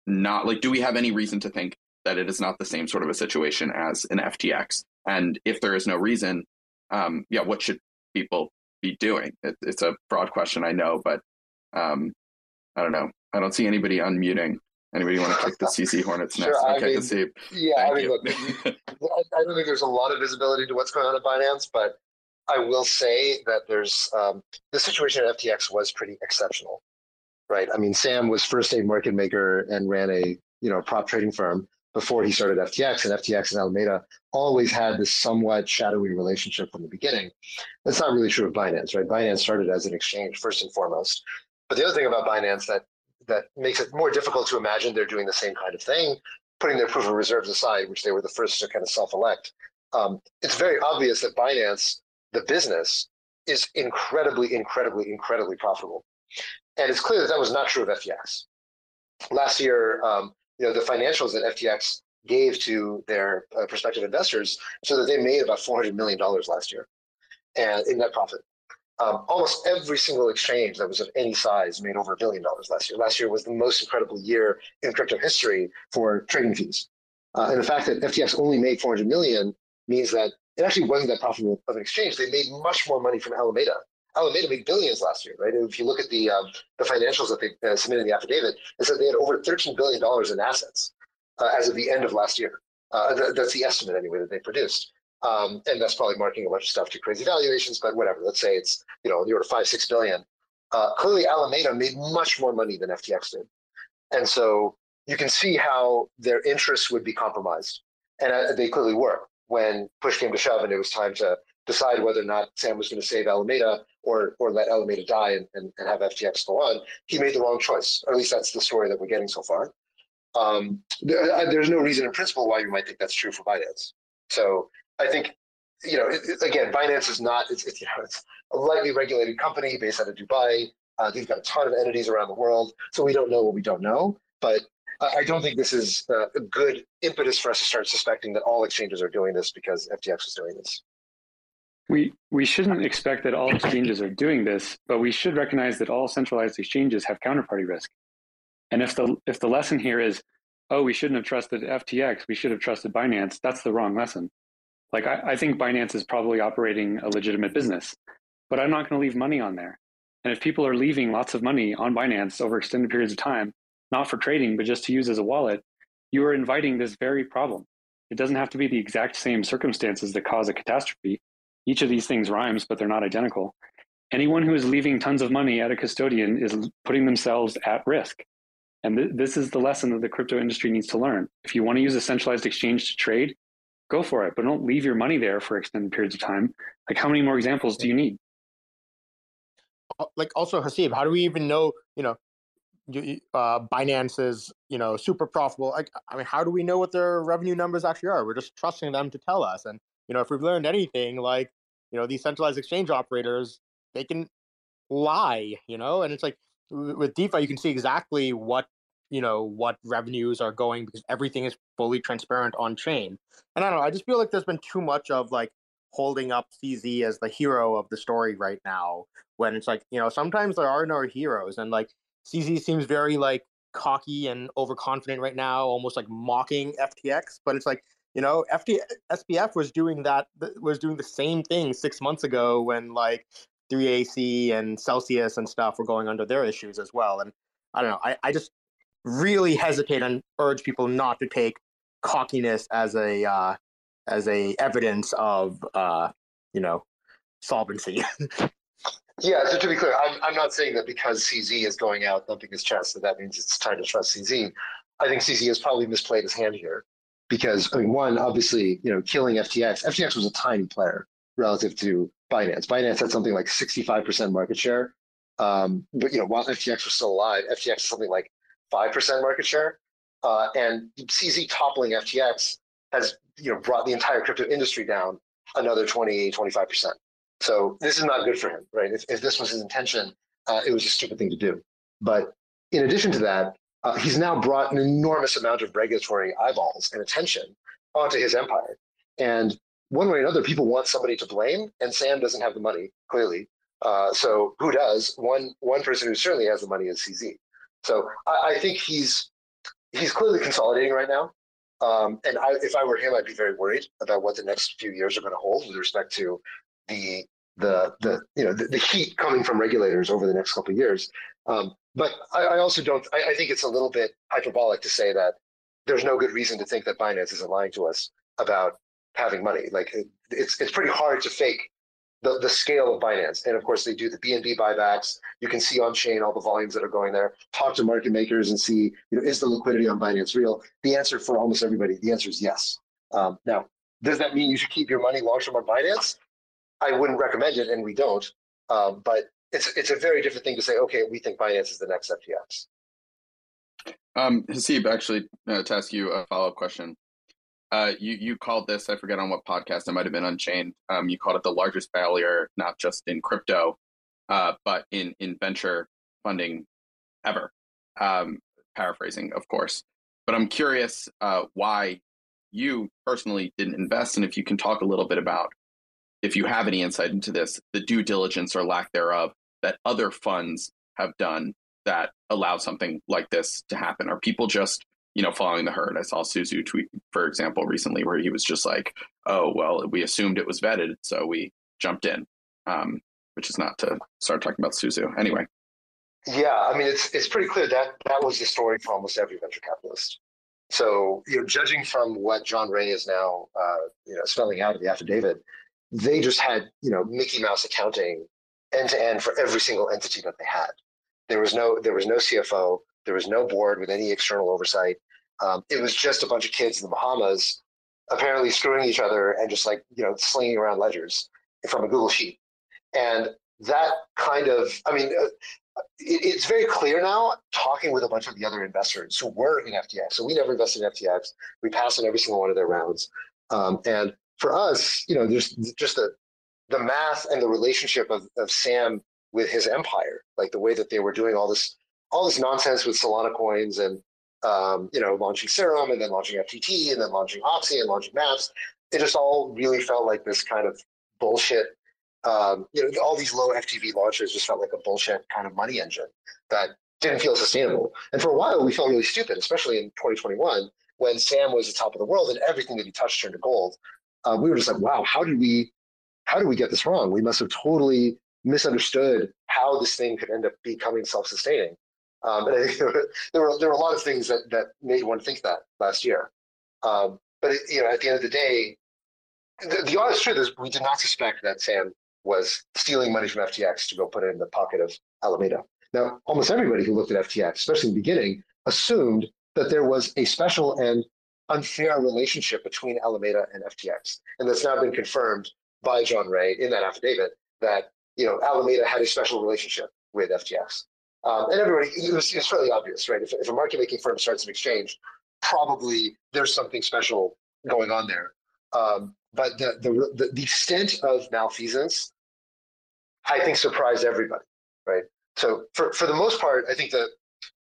not like. Do we have any reason to think that it is not the same sort of a situation as an FTX? And if there is no reason, um, yeah, what should people be doing? It, it's a broad question, I know, but um, I don't know. I don't see anybody unmuting. Anybody want to kick the CZ Hornets next? I okay, mean, see. Yeah, Thank I mean, you. look, I don't think there's a lot of visibility to what's going on at Binance, but I will say that there's um, the situation at FTX was pretty exceptional, right? I mean, Sam was first a market maker and ran a you know prop trading firm, before he started FTX, and FTX and Alameda always had this somewhat shadowy relationship from the beginning. That's not really true of Binance, right? Binance started as an exchange first and foremost. But the other thing about Binance that that makes it more difficult to imagine they're doing the same kind of thing, putting their proof of reserves aside, which they were the first to kind of self-elect. Um, it's very obvious that Binance, the business, is incredibly, incredibly, incredibly profitable, and it's clear that that was not true of FTX. Last year, um, you know the financials that FTX gave to their uh, prospective investors, so that they made about four hundred million dollars last year, and in net profit. Um, almost every single exchange that was of any size made over a billion dollars last year. Last year was the most incredible year in crypto history for trading fees. Uh, and the fact that FTX only made 400 million means that it actually wasn't that profitable of an exchange. They made much more money from Alameda Alameda made billions last year, right? If you look at the um, the financials that they uh, submitted in the affidavit, it said they had over thirteen billion dollars in assets uh, as of the end of last year. Uh, th- that's the estimate anyway that they produced, um, and that's probably marking a bunch of stuff to crazy valuations. But whatever, let's say it's you know the order of five six billion. Uh, clearly, Alameda made much more money than FTX did, and so you can see how their interests would be compromised. and uh, they clearly were when push came to shove and it was time to decide whether or not Sam was going to save Alameda or or let Alameda die and, and, and have FTX go on. He made the wrong choice, or at least that's the story that we're getting so far. Um, there, uh, there's no reason in principle why you might think that's true for Binance. So I think you know, it, it, again, Binance is not, it's, it's, you know, it's a lightly regulated company based out of Dubai. Uh, they've got a ton of entities around the world. So we don't know what we don't know. But I don't think this is uh, a good impetus for us to start suspecting that all exchanges are doing this because FTX is doing this. We, we shouldn't expect that all exchanges are doing this, but we should recognize that all centralized exchanges have counterparty risk. And if the, if the lesson here is, oh, we shouldn't have trusted FTX, we should have trusted Binance, that's the wrong lesson. Like, I, I think Binance is probably operating a legitimate business, but I'm not going to leave money on there. And if people are leaving lots of money on Binance over extended periods of time, not for trading, but just to use as a wallet, you are inviting this very problem. It doesn't have to be the exact same circumstances that cause a catastrophe. Each of these things rhymes, but they're not identical. Anyone who is leaving tons of money at a custodian is putting themselves at risk. And th- this is the lesson that the crypto industry needs to learn. If you want to use a centralized exchange to trade, go for it, but don't leave your money there for extended periods of time. Like, how many more examples do you need? Uh, like, also, Haseeb, how do we even know, you know, uh, Binance is, you know, super profitable? Like, I mean, how do we know what their revenue numbers actually are? We're just trusting them to tell us. And, you know, if we've learned anything, like, you know, these centralized exchange operators, they can lie, you know, and it's like with DeFi, you can see exactly what you know what revenues are going because everything is fully transparent on chain. And I don't know, I just feel like there's been too much of like holding up CZ as the hero of the story right now when it's like, you know, sometimes there are no heroes and like CZ seems very like cocky and overconfident right now, almost like mocking FTX, but it's like you know, FT SBF was doing that was doing the same thing six months ago when like 3AC and Celsius and stuff were going under their issues as well. And I don't know, I, I just really hesitate and urge people not to take cockiness as a uh, as a evidence of uh, you know solvency. yeah, so to be clear, I'm I'm not saying that because CZ is going out thumping his chest that that means it's time to trust CZ. I think CZ has probably misplayed his hand here because I mean, one obviously you know killing FTX. FTX was a tiny player relative to Binance. Binance had something like 65% market share. Um, but you know, while FTX was still alive, FTX is something like 5% market share. Uh, and CZ toppling FTX has you know brought the entire crypto industry down another 20, 25%. So this is not good for him, right? If, if this was his intention, uh, it was a stupid thing to do. But in addition to that, uh, he's now brought an enormous amount of regulatory eyeballs and attention onto his empire. And one way or another, people want somebody to blame, and Sam doesn't have the money, clearly. Uh, so who does? One one person who certainly has the money is CZ. So I, I think he's he's clearly consolidating right now. Um, and I, if I were him, I'd be very worried about what the next few years are going to hold with respect to the the the you know the, the heat coming from regulators over the next couple of years. Um, but I, I, also don't. I, I, think it's a little bit hyperbolic to say that there's no good reason to think that Binance isn't lying to us about having money. Like it, it's it's pretty hard to fake the, the scale of Binance. And of course, they do the BNB buybacks. You can see on chain all the volumes that are going there. Talk to market makers and see, you know, is the liquidity on Binance real? The answer for almost everybody, the answer is yes. Um, now, does that mean you should keep your money long term on Binance? I wouldn't recommend it, and we don't. Um, but it's it's a very different thing to say, okay, we think Binance is the next FTX. Um, Haseeb, actually, uh, to ask you a follow up question. Uh, you you called this I forget on what podcast it might have been Unchained. Um, you called it the largest failure not just in crypto, uh, but in in venture funding ever. Um, paraphrasing, of course. But I'm curious uh, why you personally didn't invest, and if you can talk a little bit about, if you have any insight into this, the due diligence or lack thereof that other funds have done that allow something like this to happen. Are people just you know, following the herd. I saw Su Zhu tweet, for example, recently where he was just like, "Oh, well, we assumed it was vetted, so we jumped in," um, which is not to start talking about Su Zhu Anyway. Yeah, I mean, it's it's pretty clear that that was the story for almost every venture capitalist. So, you know, judging from what John Ray is now, uh, you know, spelling out in the affidavit, they just had, you know, Mickey Mouse accounting end to end for every single entity that they had. There was no there was no CFO. There was no board with any external oversight. Um, it was just a bunch of kids in the Bahamas apparently screwing each other and just like you know slinging around ledgers from a Google sheet, and that kind of I mean. Uh, it, it's very clear now talking with a bunch of the other investors who were in FTX. So we never invested in FTX. We passed on every single one of their rounds. Um, and for us, you know, there's just the the math and the relationship of, of Sam with his empire, like the way that they were doing all this all this nonsense with Solana coins and um, you know launching Serum and then launching FTT and then launching Oxy and launching Maps. It just all really felt like this kind of bullshit. Um, you know, all these low FDV launches just felt like a bullshit kind of money engine that didn't feel sustainable. And for a while, we felt really stupid, especially in 2021 when Sam was the top of the world and everything that he touched turned to gold. Uh, we were just like, wow, how did we, how did we get this wrong? We must have totally misunderstood how this thing could end up becoming self-sustaining. Um, and I think there were, there were, there were a lot of things that that made one think that last year. Um, but it, you know, at the end of the day, the, the, honest truth is we did not suspect that Sam was stealing money from FTX to go put it in the pocket of Alameda. Now, almost everybody who looked at FTX, especially in the beginning, assumed that there was a special and unfair relationship between Alameda and FTX, and that's now been confirmed by John Ray in that affidavit that you know Alameda had a special relationship with FTX. Um, and everybody, it was, it fairly obvious, right? If, if a market making firm starts an exchange, probably there's something special going on there. Um, but the, the, the, extent of malfeasance, I think, surprised everybody, right? So for, for the most part, I think the,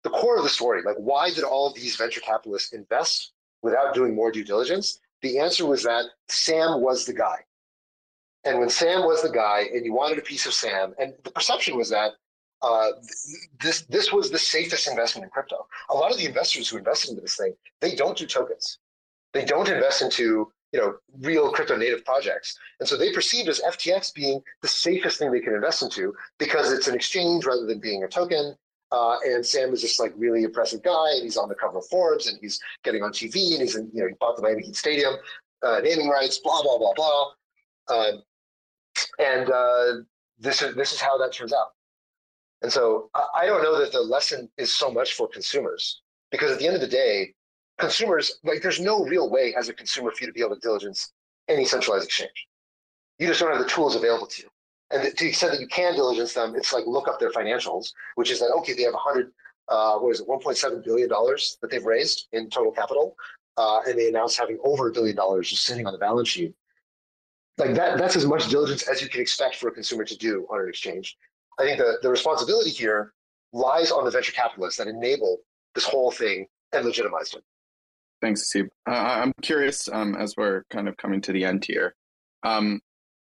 the core of the story, like why did all these venture capitalists invest without doing more due diligence? The answer was that Sam was the guy. And when Sam was the guy and you wanted a piece of Sam, and the perception was that uh, this this was the safest investment in crypto. A lot of the investors who invested into this thing, they don't do tokens. They don't invest into you know real crypto native projects, and so they perceived as FTX being the safest thing they can invest into because it's an exchange rather than being a token. Uh, and Sam is this like really impressive guy, and he's on the cover of Forbes, and he's getting on TV, and he's in, you know he bought the Miami Heat Stadium, uh, naming rights, blah blah blah blah, uh, and uh, this is this is how that turns out. And so I don't know that the lesson is so much for consumers because at the end of the day, consumers, like there's no real way as a consumer for you to be able to diligence any centralized exchange. You just don't have the tools available to you. And to the extent that you can diligence them, it's like look up their financials, which is that, okay, they have 100, uh, what is it, $1.7 billion that they've raised in total capital. Uh, and they announced having over a billion dollars just sitting on the balance sheet. Like that, that's as much diligence as you can expect for a consumer to do on an exchange. I think the, the responsibility here lies on the venture capitalists that enable this whole thing and legitimized it. Thanks, Steve. Uh, I'm curious um, as we're kind of coming to the end here. Um,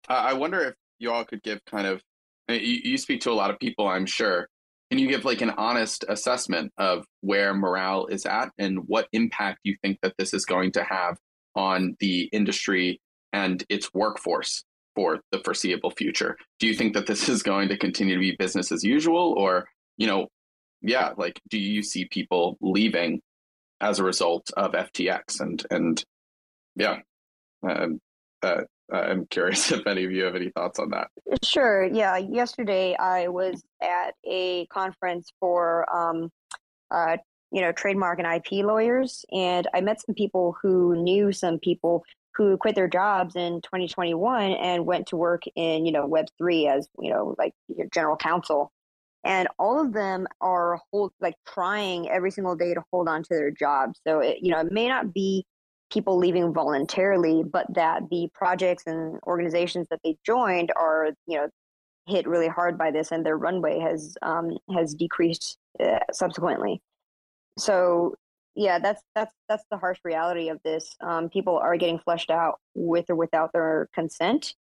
I wonder if you all could give kind of, you, you speak to a lot of people, I'm sure. Can you give like an honest assessment of where morale is at and what impact you think that this is going to have on the industry and its workforce for the foreseeable future. Do you think that this is going to continue to be business as usual, or you know, yeah, like do you see people leaving as a result of FTX and and yeah, um, uh, I'm curious if any of you have any thoughts on that. Sure. Yeah. Yesterday I was at a conference for um, uh, you know trademark and IP lawyers, and I met some people who knew some people who quit their jobs in 2021 and went to work in you know web3 as you know like your general counsel. And all of them are hold like trying every single day to hold on to their jobs so it, you know it may not be people leaving voluntarily but that the projects and organizations that they joined are you know hit really hard by this and their runway has um, has decreased uh, subsequently. So yeah, that's that's that's the harsh reality of this. Um, people are getting flushed out with or without their consent.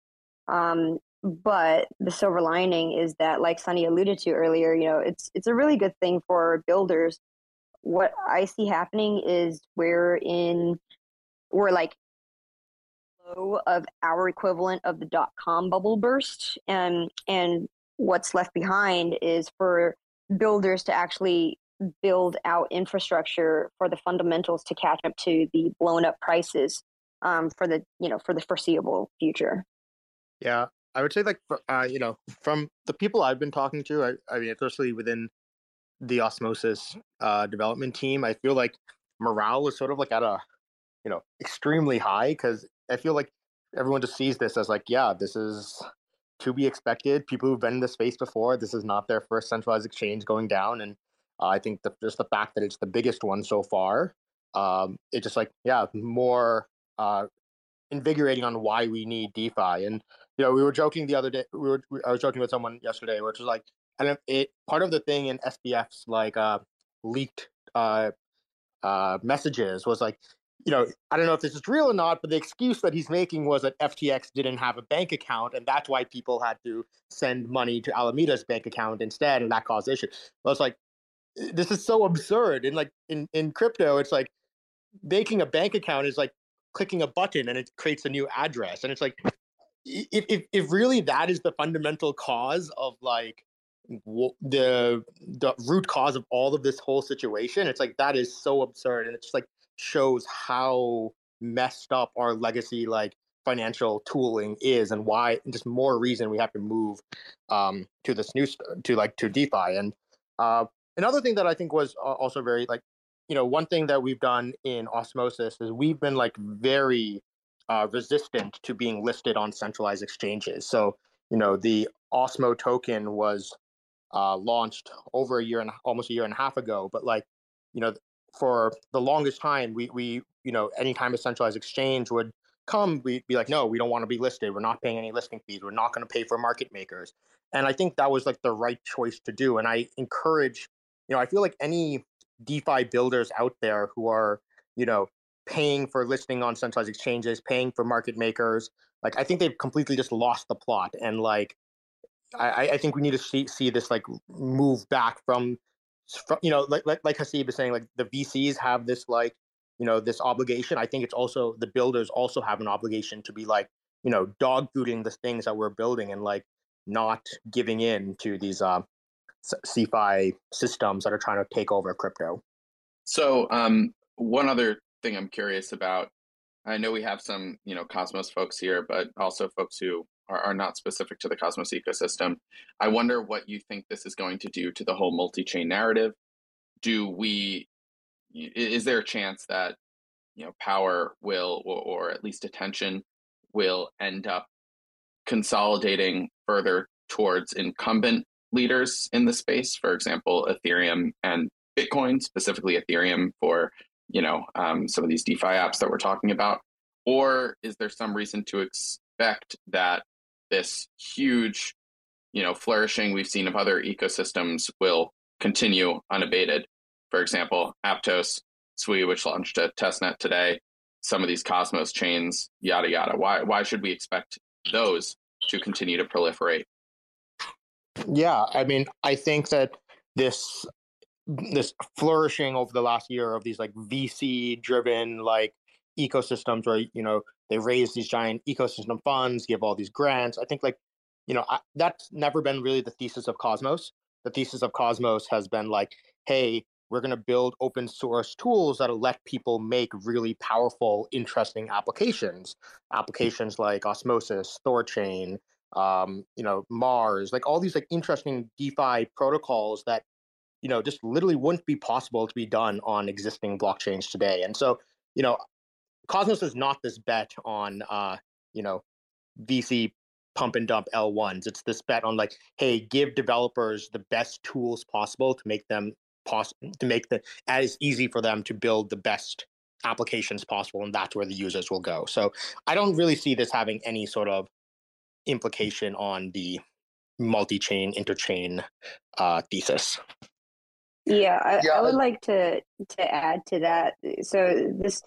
Um, but the silver lining is that, like Sunny alluded to earlier, you know, it's it's a really good thing for builders. What I see happening is we're in we're like low of our equivalent of the dot com bubble burst, and and what's left behind is for builders to actually build out infrastructure for the fundamentals to catch up to the blown up prices um, for the you know for the foreseeable future. Yeah, I would say like uh, you know from the people I've been talking to, I, I mean especially within the Osmosis uh, development team, I feel like morale is sort of like at a you know extremely high because I feel like everyone just sees this as like, yeah, this is to be expected. People who've been in this space before, this is not their first centralized exchange going down, and uh, I think the, just the fact that it's the biggest one so far, um, it's just like yeah, more uh, invigorating on why we need DeFi. And you know, we were joking the other day. We were I was joking with someone yesterday, which was like, and it part of the thing in SBF's like uh, leaked uh, uh, messages was like you know, I don't know if this is real or not, but the excuse that he's making was that FTX didn't have a bank account, and that's why people had to send money to Alameda's bank account instead, and that caused issue. Well, it's like this is so absurd. And like in in crypto, it's like making a bank account is like clicking a button and it creates a new address, and it's like if if, if really that is the fundamental cause of like the the root cause of all of this whole situation, it's like that is so absurd, and it's like shows how messed up our legacy like financial tooling is and why just more reason we have to move um, to this new to like to DeFi. And uh, another thing that I think was also very like you know one thing that we've done in Osmosis is we've been like very uh, resistant to being listed on centralized exchanges. So you know the Osmo token was uh, launched over a year and almost a year and a half ago, but like you know for the longest time, we we you know anytime a centralized exchange would come, we'd be like, no, we don't want to be listed. We're not paying any listing fees. We're not going to pay for market makers. And I think that was like the right choice to do. And I encourage, you know, I feel like any DeFi builders out there who are, you know, paying for listing on centralized exchanges, paying for market makers, like I think they've completely just lost the plot. And like I, I think we need to see see this like move back from from you know, like like like Haseeb is saying, like the VCs have this like you know this obligation. I think it's also the builders also have an obligation to be like you know dog fooding the things that we're building and like not giving in to these uh, CeFi systems that are trying to take over crypto. So um, one other thing I'm curious about. I know we have some, you know, Cosmos folks here, but also folks who are, are not specific to the Cosmos ecosystem. I wonder what you think this is going to do to the whole multi-chain narrative. Do we? Is there a chance that you know power will, or, or at least attention, will end up consolidating further towards incumbent leaders in the space? For example, Ethereum and Bitcoin, specifically Ethereum for you know um, some of these DeFi apps that we're talking about, or is there some reason to expect that this huge, you know, flourishing we've seen of other ecosystems will continue unabated. For example, Aptos, Sui, which launched a testnet today, some of these Cosmos chains, yada yada. Why why should we expect those to continue to proliferate? Yeah, I mean, I think that this this flourishing over the last year of these like VC driven like ecosystems where you know they raise these giant ecosystem funds, give all these grants. I think like you know I, that's never been really the thesis of Cosmos. The thesis of Cosmos has been like, hey, we're going to build open source tools that'll let people make really powerful, interesting applications. Applications like Osmosis, Thorchain, um, you know, Mars, like all these like interesting DeFi protocols that you know just literally wouldn't be possible to be done on existing blockchains today. And so, you know, Cosmos is not this bet on uh, you know, VC pump and dump L1s. It's this bet on like, hey, give developers the best tools possible to make them possible to make the as easy for them to build the best applications possible, and that's where the users will go. So I don't really see this having any sort of implication on the multi-chain interchain uh, thesis. Yeah, I, yeah, I would like to to add to that. So this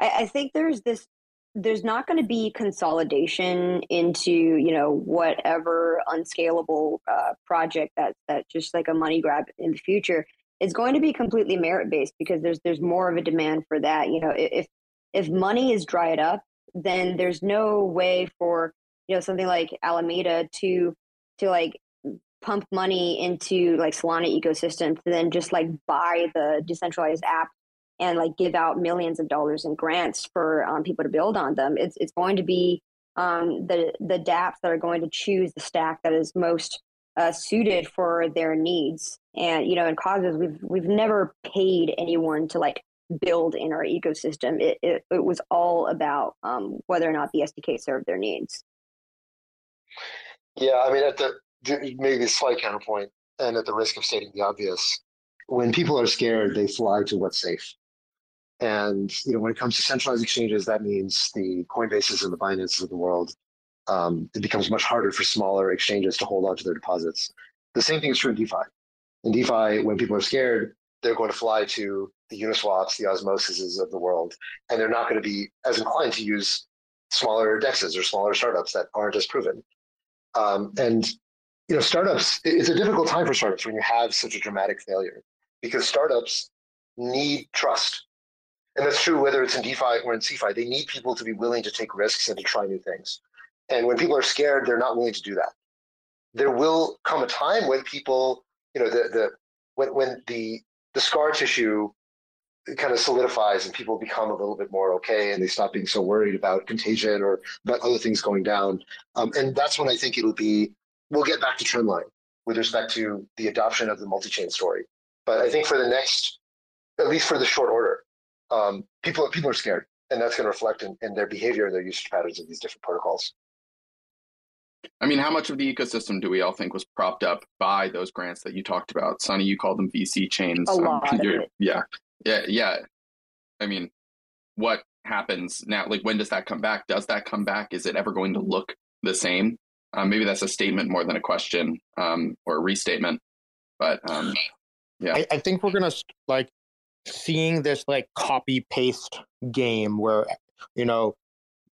I, I think there's this there's not going to be consolidation into you know whatever unscalable uh, project that that just like a money grab in the future it's going to be completely merit based because there's there's more of a demand for that you know if if money is dried up then there's no way for you know something like alameda to to like pump money into like solana ecosystem to then just like buy the decentralized app and like give out millions of dollars in grants for um, people to build on them. It's it's going to be um, the the DApps that are going to choose the stack that is most uh, suited for their needs. And you know, in Cosmos we've we've never paid anyone to like build in our ecosystem. It, it, it was all about um, whether or not the SDK served their needs. Yeah, I mean, at the maybe a slight counterpoint, and at the risk of stating the obvious, when people are scared, they fly to what's safe. And you know, when it comes to centralized exchanges, that means the Coinbases and the Binances of the world. Um, it becomes much harder for smaller exchanges to hold on to their deposits. The same thing is true in DeFi. In DeFi, when people are scared, they're going to fly to the Uniswaps, the Osmoses of the world, and they're not going to be as inclined to use smaller dexes or smaller startups that aren't as proven. Um, and you know, startups, it's a difficult time for startups when you have such a dramatic failure because startups need trust. And that's true whether it's in DeFi or in CeFi. They need people to be willing to take risks and to try new things. And when people are scared, they're not willing to do that. There will come a time when people, you know, the the when when the the scar tissue kind of solidifies and people become a little bit more okay and they stop being so worried about contagion or about other things going down. Um, and that's when I think it'll be, we'll get back to trendline with respect to the adoption of the multi-chain story. But I think for the next, at least for the short order, um, people, people are scared and that's going to reflect in, in their behavior and their usage patterns of these different protocols. I mean, how much of the ecosystem do we all think was propped up by those grants that you talked about? Sunny, you called them VC chains. A lot. Um, yeah. Yeah. Yeah. I mean, what happens now? Like, when does that come back? Does that come back? Is it ever going to look the same? Um, maybe that's a statement more than a question um, or a restatement. But um, yeah. I, I think we're going to like seeing this like copy paste game where, you know,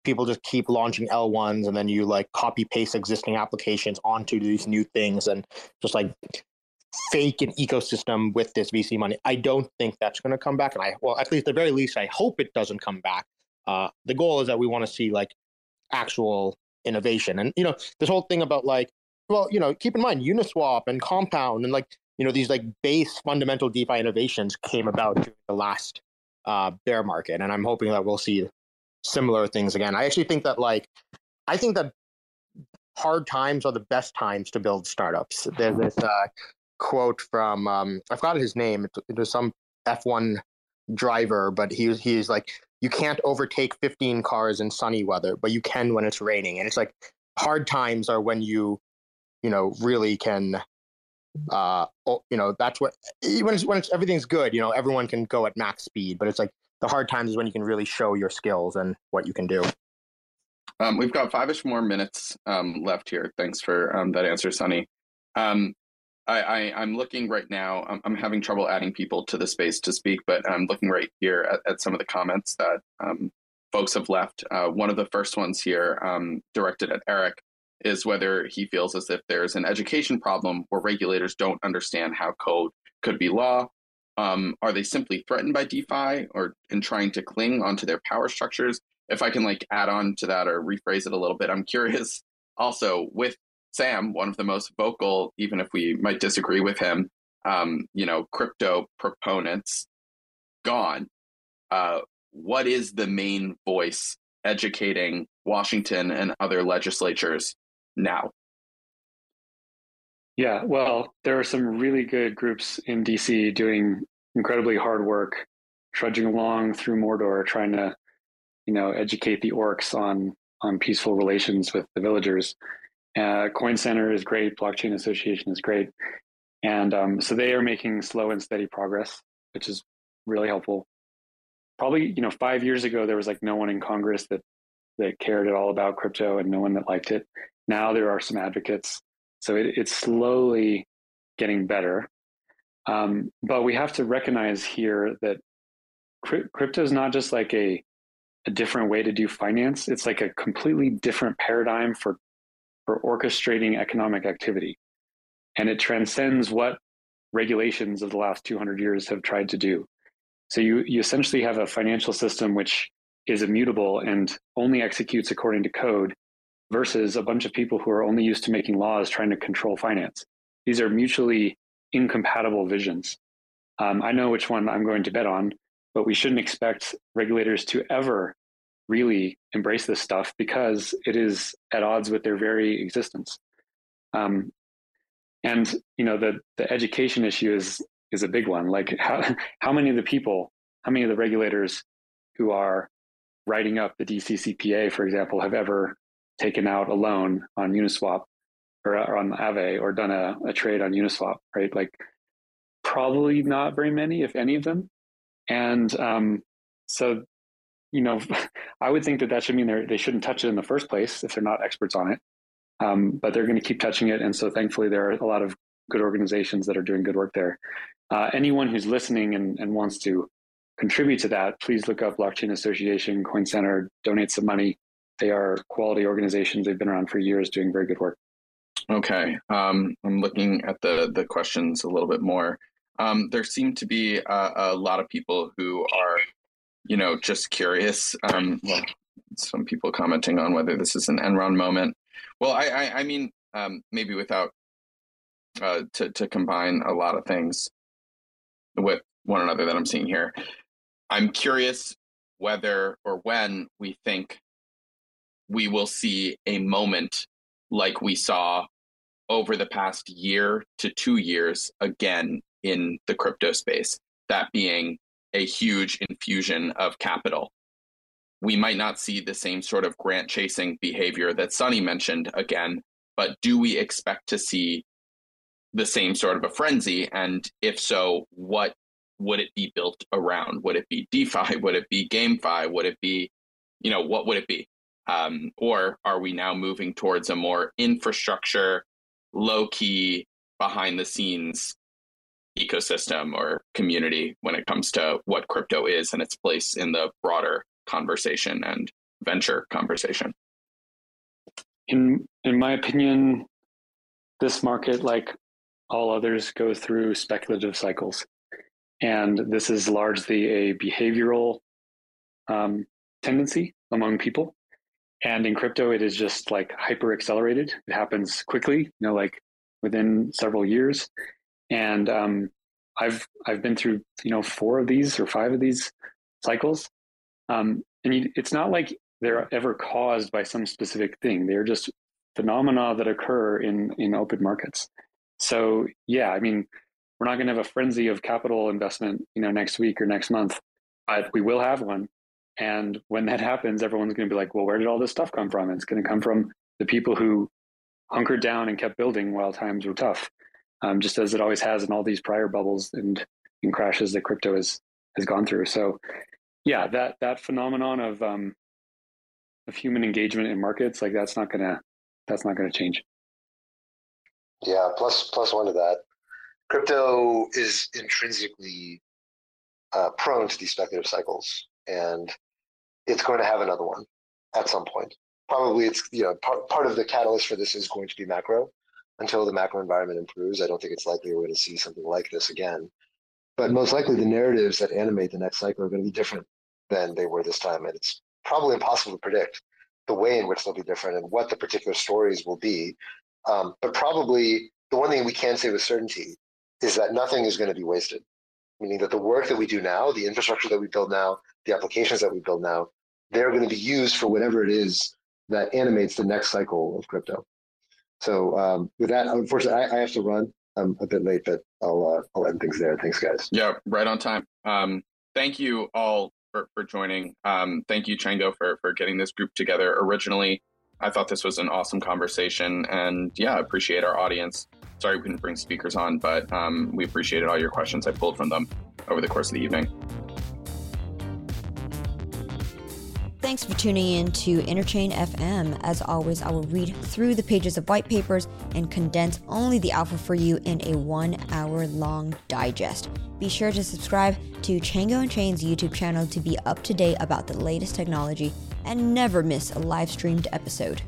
people just keep launching L1s and then you like copy paste existing applications onto these new things and just like fake an ecosystem with this VC money. I don't think that's going to come back. And I, well, at least the very least, I hope it doesn't come back. Uh, the goal is that we want to see like actual innovation. And, you know, this whole thing about like, well, you know, keep in mind Uniswap and Compound and like, you know, these like base fundamental DeFi innovations came about during the last uh, bear market. And I'm hoping that we'll see similar things again. I actually think that like I think that hard times are the best times to build startups. There's this uh, quote from um, I forgot his name. It, it was some F1 driver, but he he's like, you can't overtake 15 cars in sunny weather, but you can when it's raining. And it's like hard times are when you, you know, really can. Uh, you know, that's what when it's when it's everything's good. You know, everyone can go at max speed, but it's like the hard times is when you can really show your skills and what you can do. Um, we've got five-ish more minutes um, left here. Thanks for um, that answer, Sunny. Um, I, am looking right now. I'm, I'm, having trouble adding people to the space to speak, but I'm looking right here at, at some of the comments that um, folks have left. Uh, one of the first ones here, um, directed at Eric, is whether he feels as if there's an education problem where regulators don't understand how code could be law um, are they simply threatened by DeFi or in trying to cling onto their power structures? If I can like add on to that or rephrase it a little bit, I'm curious also with Sam, one of the most vocal, even if we might disagree with him, um, you know, crypto proponents gone. Uh, what is the main voice educating Washington and other legislatures now? Yeah, well, there are some really good groups in DC doing incredibly hard work, trudging along through Mordor, trying to, you know, educate the orcs on on peaceful relations with the villagers. Uh, Coin Center is great. Blockchain Association is great, and um, so they are making slow and steady progress, which is really helpful. Probably, you know, five years ago there was like no one in Congress that that cared at all about crypto, and no one that liked it. Now there are some advocates so it, it's slowly getting better. Um, but we have to recognize here that crypto is not just like a, a different way to do finance. It's like a completely different paradigm for, for orchestrating economic activity. And it transcends what regulations of the last 200 years have tried to do. So you, you essentially have a financial system which is immutable and only executes according to code versus a bunch of people who are only used to making laws trying to control finance. These are mutually incompatible visions. Um, I know which one I'm going to bet on, but we shouldn't expect regulators to ever really embrace this stuff because it is at odds with their very existence. Um, and you know the the education issue is is a big one. Like how how many of the people how many of the regulators who are writing up the DCCPA, for example, have ever taken out a loan on Uniswap or, or on Aave or done a, a trade on Uniswap, right? Like probably not very many, if any of them. And um, so, you know, I would think that that should mean they they shouldn't touch it in the first place if they're not experts on it. Um, but they're going to keep touching it, and so thankfully there are a lot of good organizations that are doing good work there. Uh, anyone who's listening and, and wants to contribute to that, please look up Blockchain Association, Coin Center, donate some money. They are quality organizations. They've been around for years doing very good work. Okay. Um, I'm looking at the, the questions a little bit more. Um, there seem to be a, a, lot of people who are, you know, just curious. Um, well, some people commenting on whether this is an Enron moment. Well, I, I, I mean, um, maybe without uh, to to combine a lot of things with one another that I'm seeing here. I'm curious whether or when we think we will see a moment like we saw over the past year to two years again in the crypto space, that being a huge infusion of capital. We might not see the same sort of grant chasing behavior that Sunny mentioned again, but do we expect to see the same sort of a frenzy? And if so, what would it be built around? Would it be DeFi? Would it be GameFi? Would it be, you know, what would it be? Um, or are we now moving towards a more infrastructure, low key, behind the scenes ecosystem or community when it comes to what crypto is and its place in the broader conversation and venture conversation? In in my opinion, this market, like all others, goes through speculative cycles. And this is largely a behavioral um, tendency among people. And in crypto, it is just like hyper accelerated. It happens quickly, you know, like within several years. And um, I've I've been through you know four of these or five of these cycles, um, and you, it's not like they're ever caused by some specific thing. They're just phenomena that occur in in open markets. So yeah, I mean, we're not going to have a frenzy of capital investment, you know, next week or next month, but we will have one. And when that happens, everyone's going to be like, well, where did all this stuff come from? it's going to come from the people who hunkered down and kept building while times were tough, um, just as it always has in all these prior bubbles and, and crashes that crypto has has gone through. So, yeah, that that phenomenon of um, of human engagement in markets, like that's not gonna that's not gonna change. Yeah, plus plus one to that crypto is intrinsically uh, prone to these speculative cycles, and it's going to have another one at some point. Probably, it's you know part part of the catalyst for this is going to be macro. Until the macro environment improves, I don't think it's likely we're going to see something like this again. But most likely, the narratives that animate the next cycle are going to be different than they were this time, and it's probably impossible to predict the way in which they'll be different and what the particular stories will be. Um, but probably the one thing we can say with certainty is that nothing is going to be wasted. Meaning that the work that we do now, the infrastructure that we build now, the applications that we build now, they're going to be used for whatever it is that animates the next cycle of crypto. So um, with that, unfortunately, I, I, have to run. I'm a bit late, but I'll uh, I'll end things there. Thanks, guys. Yeah, right on time. Um, thank you all for, for joining. Um, thank you, Chjango, for for getting this group together originally. I thought this was an awesome conversation, and yeah, appreciate our audience. Sorry we couldn't bring speakers on, but um, we appreciated all your questions I pulled from them over the course of the evening. Thanks for tuning in to Interchain FM. As always, I will read through the pages of white papers and condense only the alpha for you in a one hour long digest. Be sure to subscribe to Chjango Unchained's YouTube channel to be up to date about the latest technology and never miss a live streamed episode.